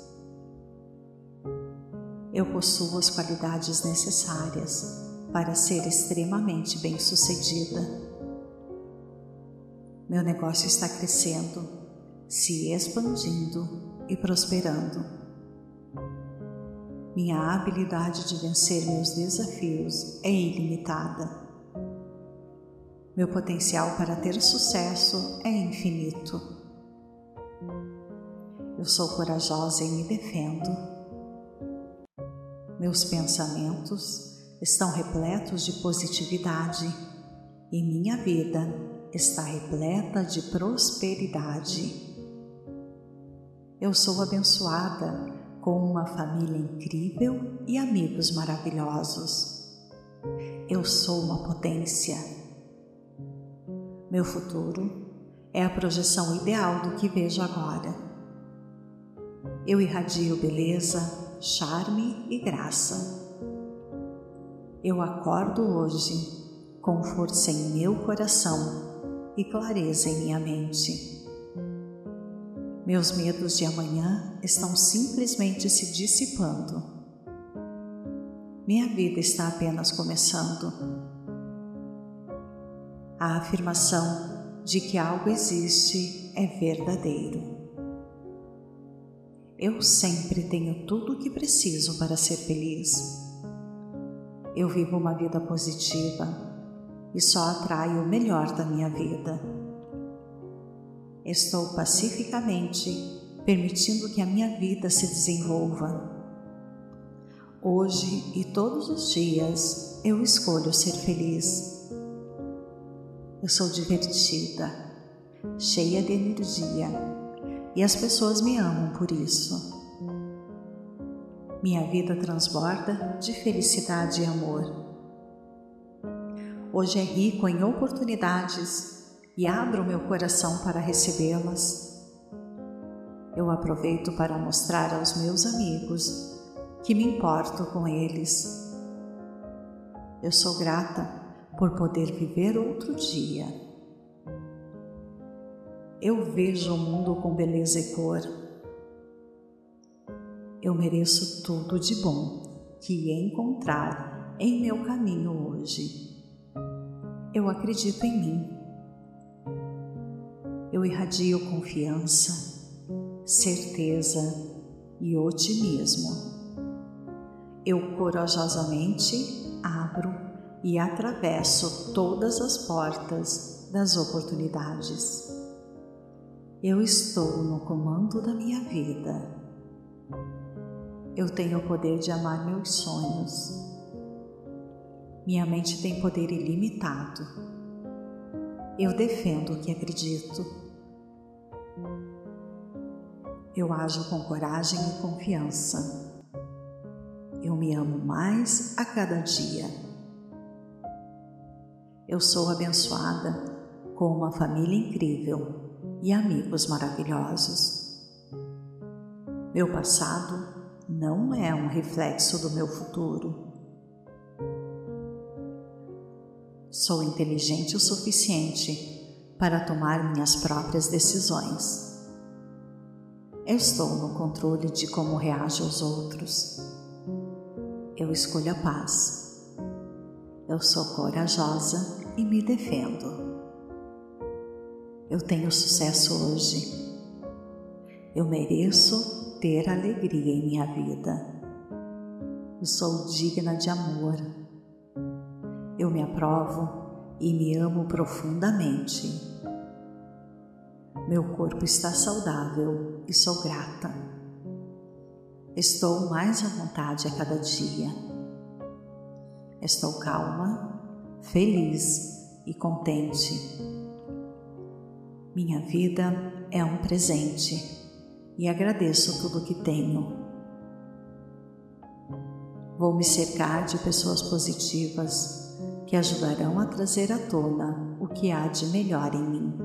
Eu possuo as qualidades necessárias para ser extremamente bem-sucedida. Meu negócio está crescendo, se expandindo e prosperando. Minha habilidade de vencer meus desafios é ilimitada. Meu potencial para ter sucesso é infinito. Eu sou corajosa e me defendo. Meus pensamentos estão repletos de positividade e minha vida está repleta de prosperidade. Eu sou abençoada com uma família incrível e amigos maravilhosos. Eu sou uma potência meu futuro é a projeção ideal do que vejo agora. Eu irradio beleza, charme e graça. Eu acordo hoje com força em meu coração e clareza em minha mente. Meus medos de amanhã estão simplesmente se dissipando. Minha vida está apenas começando a afirmação de que algo existe é verdadeiro. Eu sempre tenho tudo o que preciso para ser feliz. Eu vivo uma vida positiva e só atraio o melhor da minha vida. Estou pacificamente permitindo que a minha vida se desenvolva. Hoje e todos os dias eu escolho ser feliz. Eu sou divertida, cheia de energia e as pessoas me amam por isso. Minha vida transborda de felicidade e amor. Hoje é rico em oportunidades e abro meu coração para recebê-las. Eu aproveito para mostrar aos meus amigos que me importo com eles. Eu sou grata por poder viver outro dia. Eu vejo o mundo com beleza e cor. Eu mereço tudo de bom que encontrar em meu caminho hoje. Eu acredito em mim. Eu irradio confiança, certeza e otimismo. Eu corajosamente abro e atravesso todas as portas das oportunidades. Eu estou no comando da minha vida. Eu tenho o poder de amar meus sonhos. Minha mente tem poder ilimitado. Eu defendo o que acredito. Eu ajo com coragem e confiança. Eu me amo mais a cada dia. Eu sou abençoada com uma família incrível e amigos maravilhosos. Meu passado não é um reflexo do meu futuro. Sou inteligente o suficiente para tomar minhas próprias decisões. Estou no controle de como reajo aos outros. Eu escolho a paz eu sou corajosa e me defendo. Eu tenho sucesso hoje. Eu mereço ter alegria em minha vida. Eu sou digna de amor. Eu me aprovo e me amo profundamente. Meu corpo está saudável e sou grata. Estou mais à vontade a cada dia Estou calma, feliz e contente. Minha vida é um presente e agradeço tudo que tenho. Vou me cercar de pessoas positivas que ajudarão a trazer à tona o que há de melhor em mim.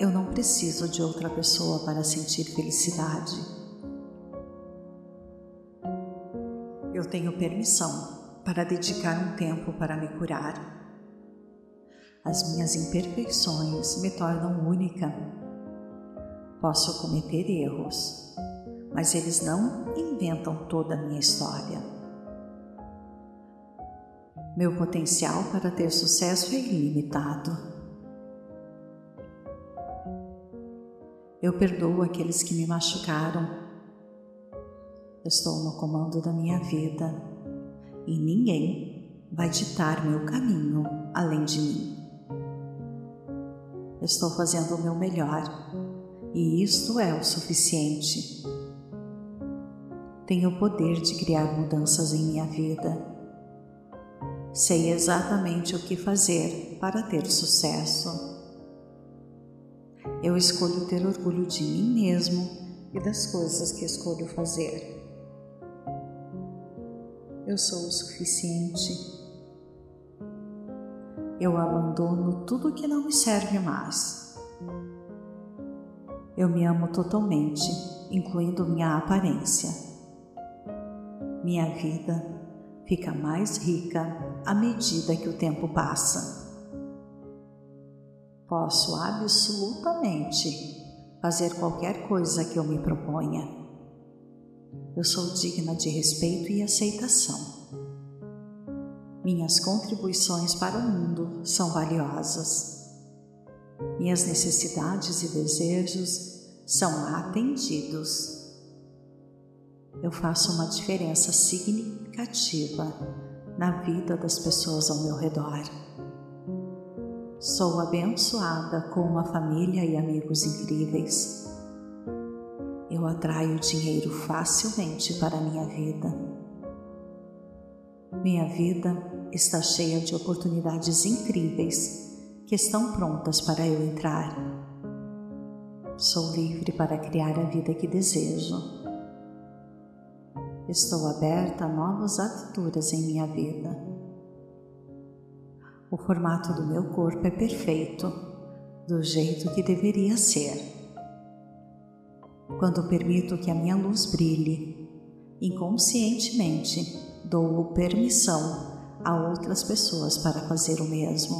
Eu não preciso de outra pessoa para sentir felicidade. Eu tenho permissão para dedicar um tempo para me curar. As minhas imperfeições me tornam única. Posso cometer erros, mas eles não inventam toda a minha história. Meu potencial para ter sucesso é ilimitado. Eu perdoo aqueles que me machucaram. Estou no comando da minha vida e ninguém vai ditar meu caminho além de mim. Estou fazendo o meu melhor e isto é o suficiente. Tenho o poder de criar mudanças em minha vida Sei exatamente o que fazer para ter sucesso. Eu escolho ter orgulho de mim mesmo e das coisas que escolho fazer. Eu sou o suficiente. Eu abandono tudo que não me serve mais. Eu me amo totalmente, incluindo minha aparência. Minha vida fica mais rica à medida que o tempo passa. Posso absolutamente fazer qualquer coisa que eu me proponha. Eu sou digna de respeito e aceitação. Minhas contribuições para o mundo são valiosas. Minhas necessidades e desejos são atendidos eu faço uma diferença significativa na vida das pessoas ao meu redor. Sou abençoada com uma família e amigos incríveis. Eu atraio dinheiro facilmente para a minha vida. Minha vida está cheia de oportunidades incríveis que estão prontas para eu entrar. Sou livre para criar a vida que desejo Estou aberta a novas aventuras em minha vida. O formato do meu corpo é perfeito, do jeito que deveria ser. Quando permito que a minha luz brilhe, inconscientemente dou permissão a outras pessoas para fazer o mesmo.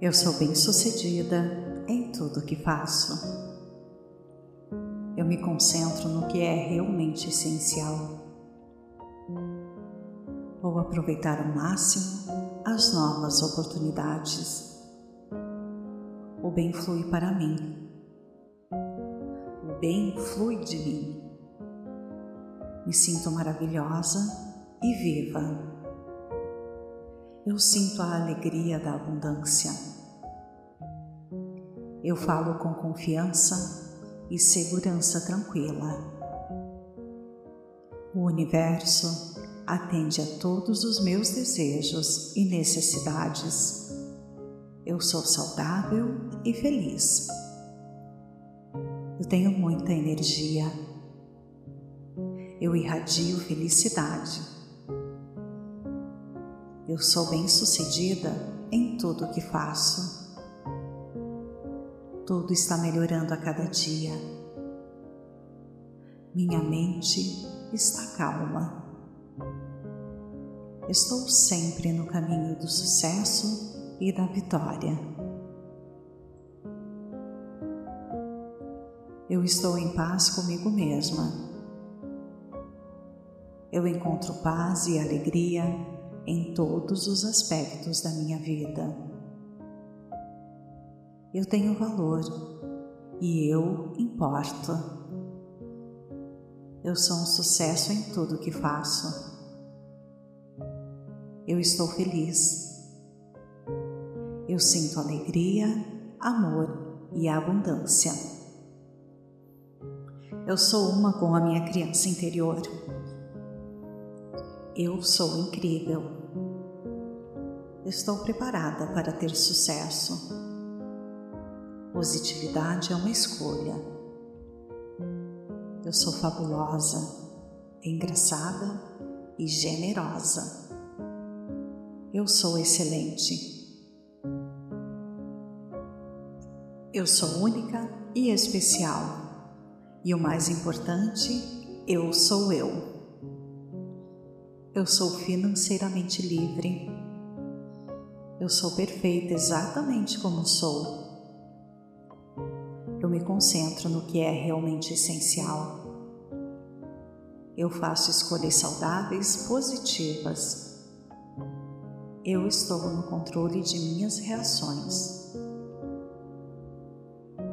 Eu sou bem-sucedida em tudo que faço eu me concentro no que é realmente essencial. Vou aproveitar ao máximo as novas oportunidades. O bem flui para mim. O bem flui de mim. Me sinto maravilhosa e viva. Eu sinto a alegria da abundância. Eu falo com confiança e segurança tranquila. O universo atende a todos os meus desejos e necessidades. Eu sou saudável e feliz. Eu tenho muita energia. Eu irradio felicidade. Eu sou bem-sucedida em tudo o que faço. Tudo está melhorando a cada dia. Minha mente está calma. Estou sempre no caminho do sucesso e da vitória. Eu estou em paz comigo mesma. Eu encontro paz e alegria em todos os aspectos da minha vida. Eu tenho valor e eu importo. Eu sou um sucesso em tudo que faço. Eu estou feliz. Eu sinto alegria, amor e abundância. Eu sou uma com a minha criança interior. Eu sou incrível. Estou preparada para ter sucesso. Positividade é uma escolha. Eu sou fabulosa, engraçada e generosa. Eu sou excelente. Eu sou única e especial. E o mais importante, eu sou eu. Eu sou financeiramente livre. Eu sou perfeita exatamente como sou. Eu me concentro no que é realmente essencial. Eu faço escolhas saudáveis, positivas. Eu estou no controle de minhas reações.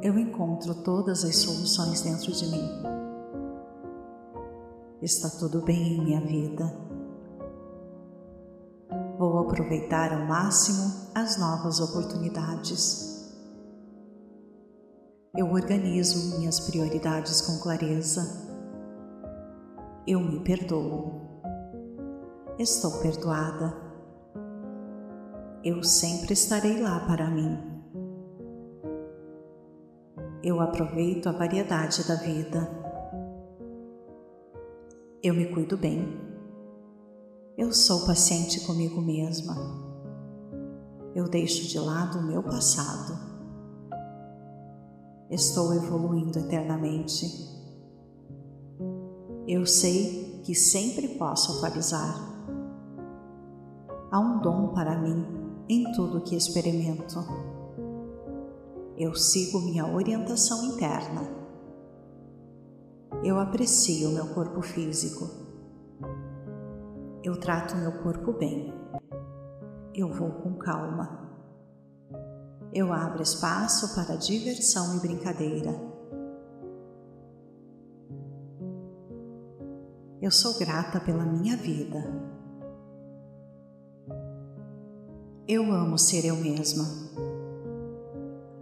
Eu encontro todas as soluções dentro de mim. Está tudo bem em minha vida. Vou aproveitar ao máximo as novas oportunidades. Eu organizo minhas prioridades com clareza. Eu me perdoo. Estou perdoada. Eu sempre estarei lá para mim. Eu aproveito a variedade da vida. Eu me cuido bem. Eu sou paciente comigo mesma. Eu deixo de lado o meu passado. Estou evoluindo eternamente. Eu sei que sempre posso atualizar. Há um dom para mim em tudo que experimento. Eu sigo minha orientação interna. Eu aprecio meu corpo físico eu trato meu corpo bem. Eu vou com calma. Eu abro espaço para diversão e brincadeira. Eu sou grata pela minha vida. Eu amo ser eu mesma.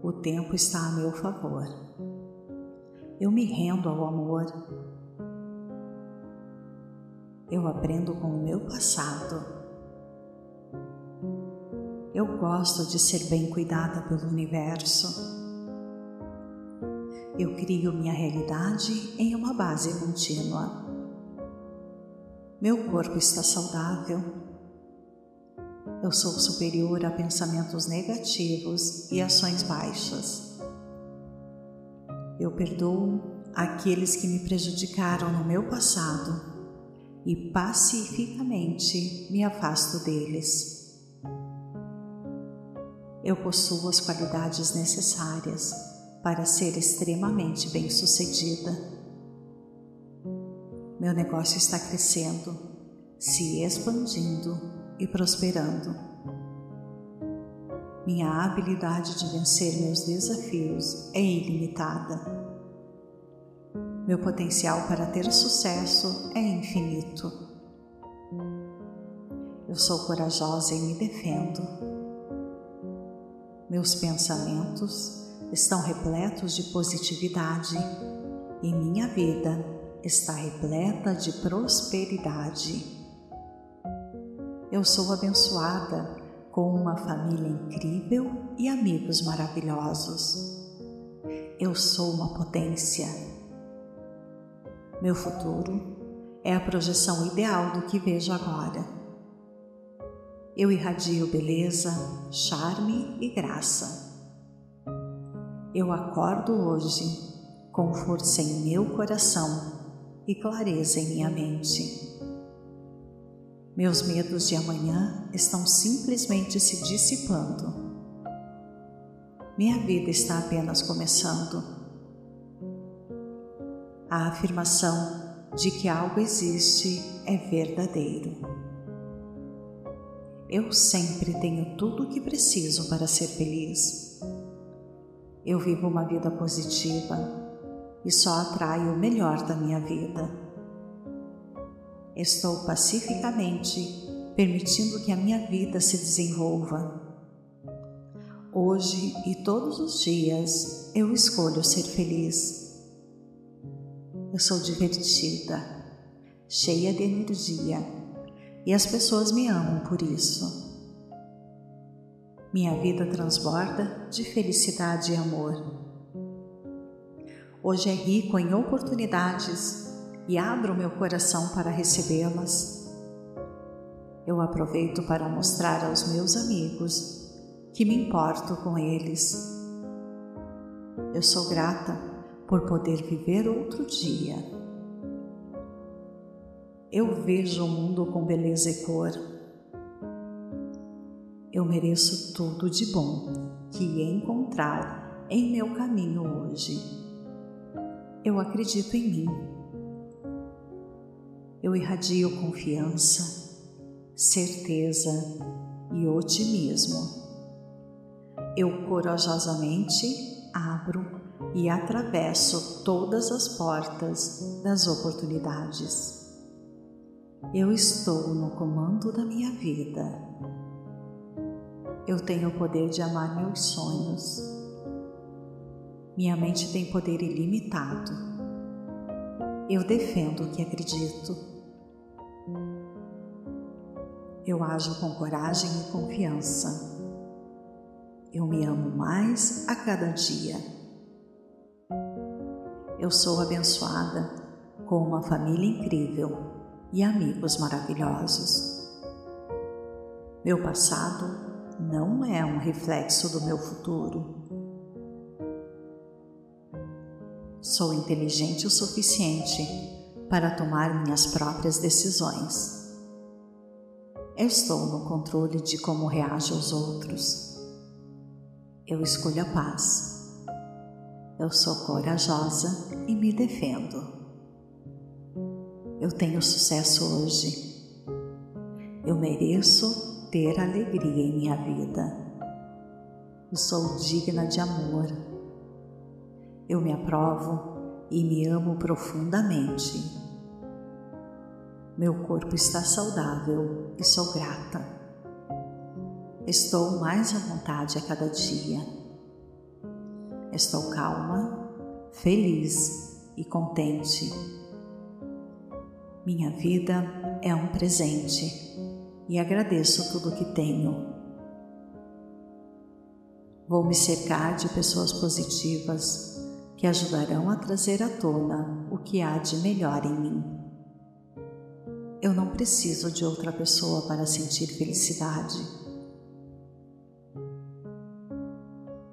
O tempo está a meu favor. Eu me rendo ao amor eu aprendo com o meu passado. Eu gosto de ser bem cuidada pelo universo. Eu crio minha realidade em uma base contínua. Meu corpo está saudável. Eu sou superior a pensamentos negativos e ações baixas. Eu perdoo aqueles que me prejudicaram no meu passado e pacificamente me afasto deles. Eu possuo as qualidades necessárias para ser extremamente bem-sucedida. Meu negócio está crescendo, se expandindo e prosperando. Minha habilidade de vencer meus desafios é ilimitada meu potencial para ter sucesso é infinito. Eu sou corajosa e me defendo. Meus pensamentos estão repletos de positividade e minha vida está repleta de prosperidade. Eu sou abençoada com uma família incrível e amigos maravilhosos. Eu sou uma potência meu futuro é a projeção ideal do que vejo agora. Eu irradio beleza, charme e graça. Eu acordo hoje com força em meu coração e clareza em minha mente. Meus medos de amanhã estão simplesmente se dissipando. Minha vida está apenas começando a afirmação de que algo existe é verdadeiro. Eu sempre tenho tudo o que preciso para ser feliz. Eu vivo uma vida positiva e só atraio o melhor da minha vida. Estou pacificamente permitindo que a minha vida se desenvolva. Hoje e todos os dias eu escolho ser feliz eu sou divertida, cheia de energia e as pessoas me amam por isso. Minha vida transborda de felicidade e amor. Hoje é rico em oportunidades e abro meu coração para recebê-las. Eu aproveito para mostrar aos meus amigos que me importo com eles. Eu sou grata por poder viver outro dia. Eu vejo o mundo com beleza e cor. Eu mereço tudo de bom que encontrar em meu caminho hoje. Eu acredito em mim. Eu irradio confiança, certeza e otimismo. Eu corajosamente abro e atravesso todas as portas das oportunidades. Eu estou no comando da minha vida. Eu tenho o poder de amar meus sonhos. Minha mente tem poder ilimitado. Eu defendo o que acredito. Eu ajo com coragem e confiança. Eu me amo mais a cada dia. Eu sou abençoada com uma família incrível e amigos maravilhosos. Meu passado não é um reflexo do meu futuro. Sou inteligente o suficiente para tomar minhas próprias decisões. Eu estou no controle de como reajo aos outros. Eu escolho a paz eu sou corajosa e me defendo. Eu tenho sucesso hoje. Eu mereço ter alegria em minha vida. Eu sou digna de amor. Eu me aprovo e me amo profundamente. Meu corpo está saudável e sou grata. Estou mais à vontade a cada dia Estou calma, feliz e contente. Minha vida é um presente e agradeço tudo que tenho. Vou me cercar de pessoas positivas que ajudarão a trazer à tona o que há de melhor em mim. Eu não preciso de outra pessoa para sentir felicidade.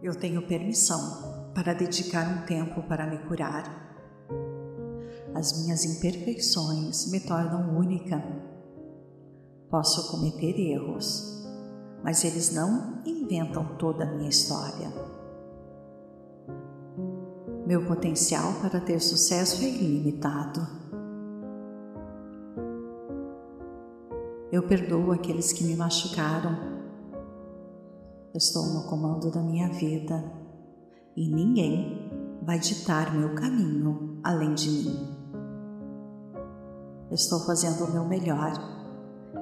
Eu tenho permissão para dedicar um tempo para me curar. As minhas imperfeições me tornam única. Posso cometer erros, mas eles não inventam toda a minha história. Meu potencial para ter sucesso é ilimitado. Eu perdoo aqueles que me machucaram estou no comando da minha vida e ninguém vai ditar meu caminho além de mim. Estou fazendo o meu melhor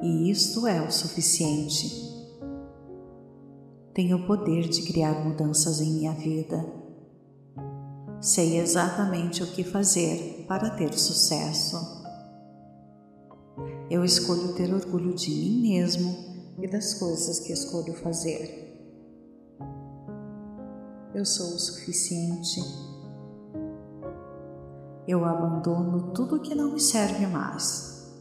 e isto é o suficiente. Tenho o poder de criar mudanças em minha vida. Sei exatamente o que fazer para ter sucesso. Eu escolho ter orgulho de mim mesmo e das coisas que escolho fazer eu sou o suficiente. Eu abandono tudo que não me serve mais.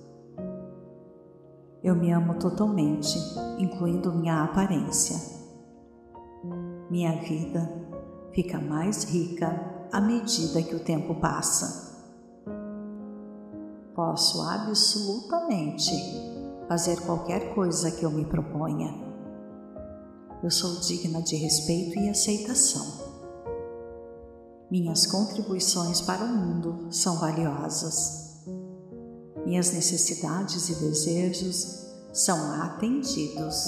Eu me amo totalmente, incluindo minha aparência. Minha vida fica mais rica à medida que o tempo passa. Posso absolutamente fazer qualquer coisa que eu me proponha eu sou digna de respeito e aceitação. Minhas contribuições para o mundo são valiosas. Minhas necessidades e desejos são atendidos.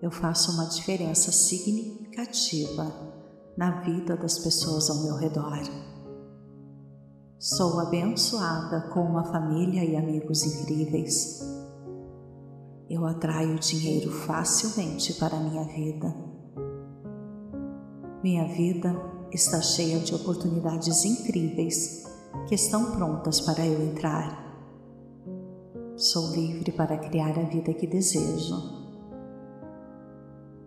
Eu faço uma diferença significativa na vida das pessoas ao meu redor. Sou abençoada com uma família e amigos incríveis eu atraio dinheiro facilmente para minha vida. Minha vida está cheia de oportunidades incríveis que estão prontas para eu entrar. Sou livre para criar a vida que desejo.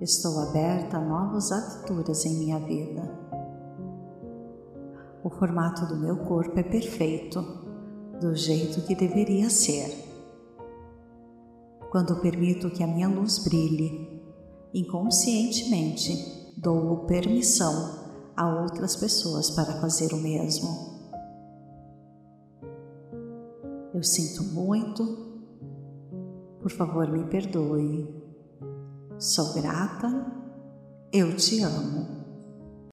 Estou aberta a novas aventuras em minha vida. O formato do meu corpo é perfeito, do jeito que deveria ser quando permito que a minha luz brilhe, inconscientemente dou permissão a outras pessoas para fazer o mesmo. Eu sinto muito, por favor me perdoe, Sou grata, eu te amo.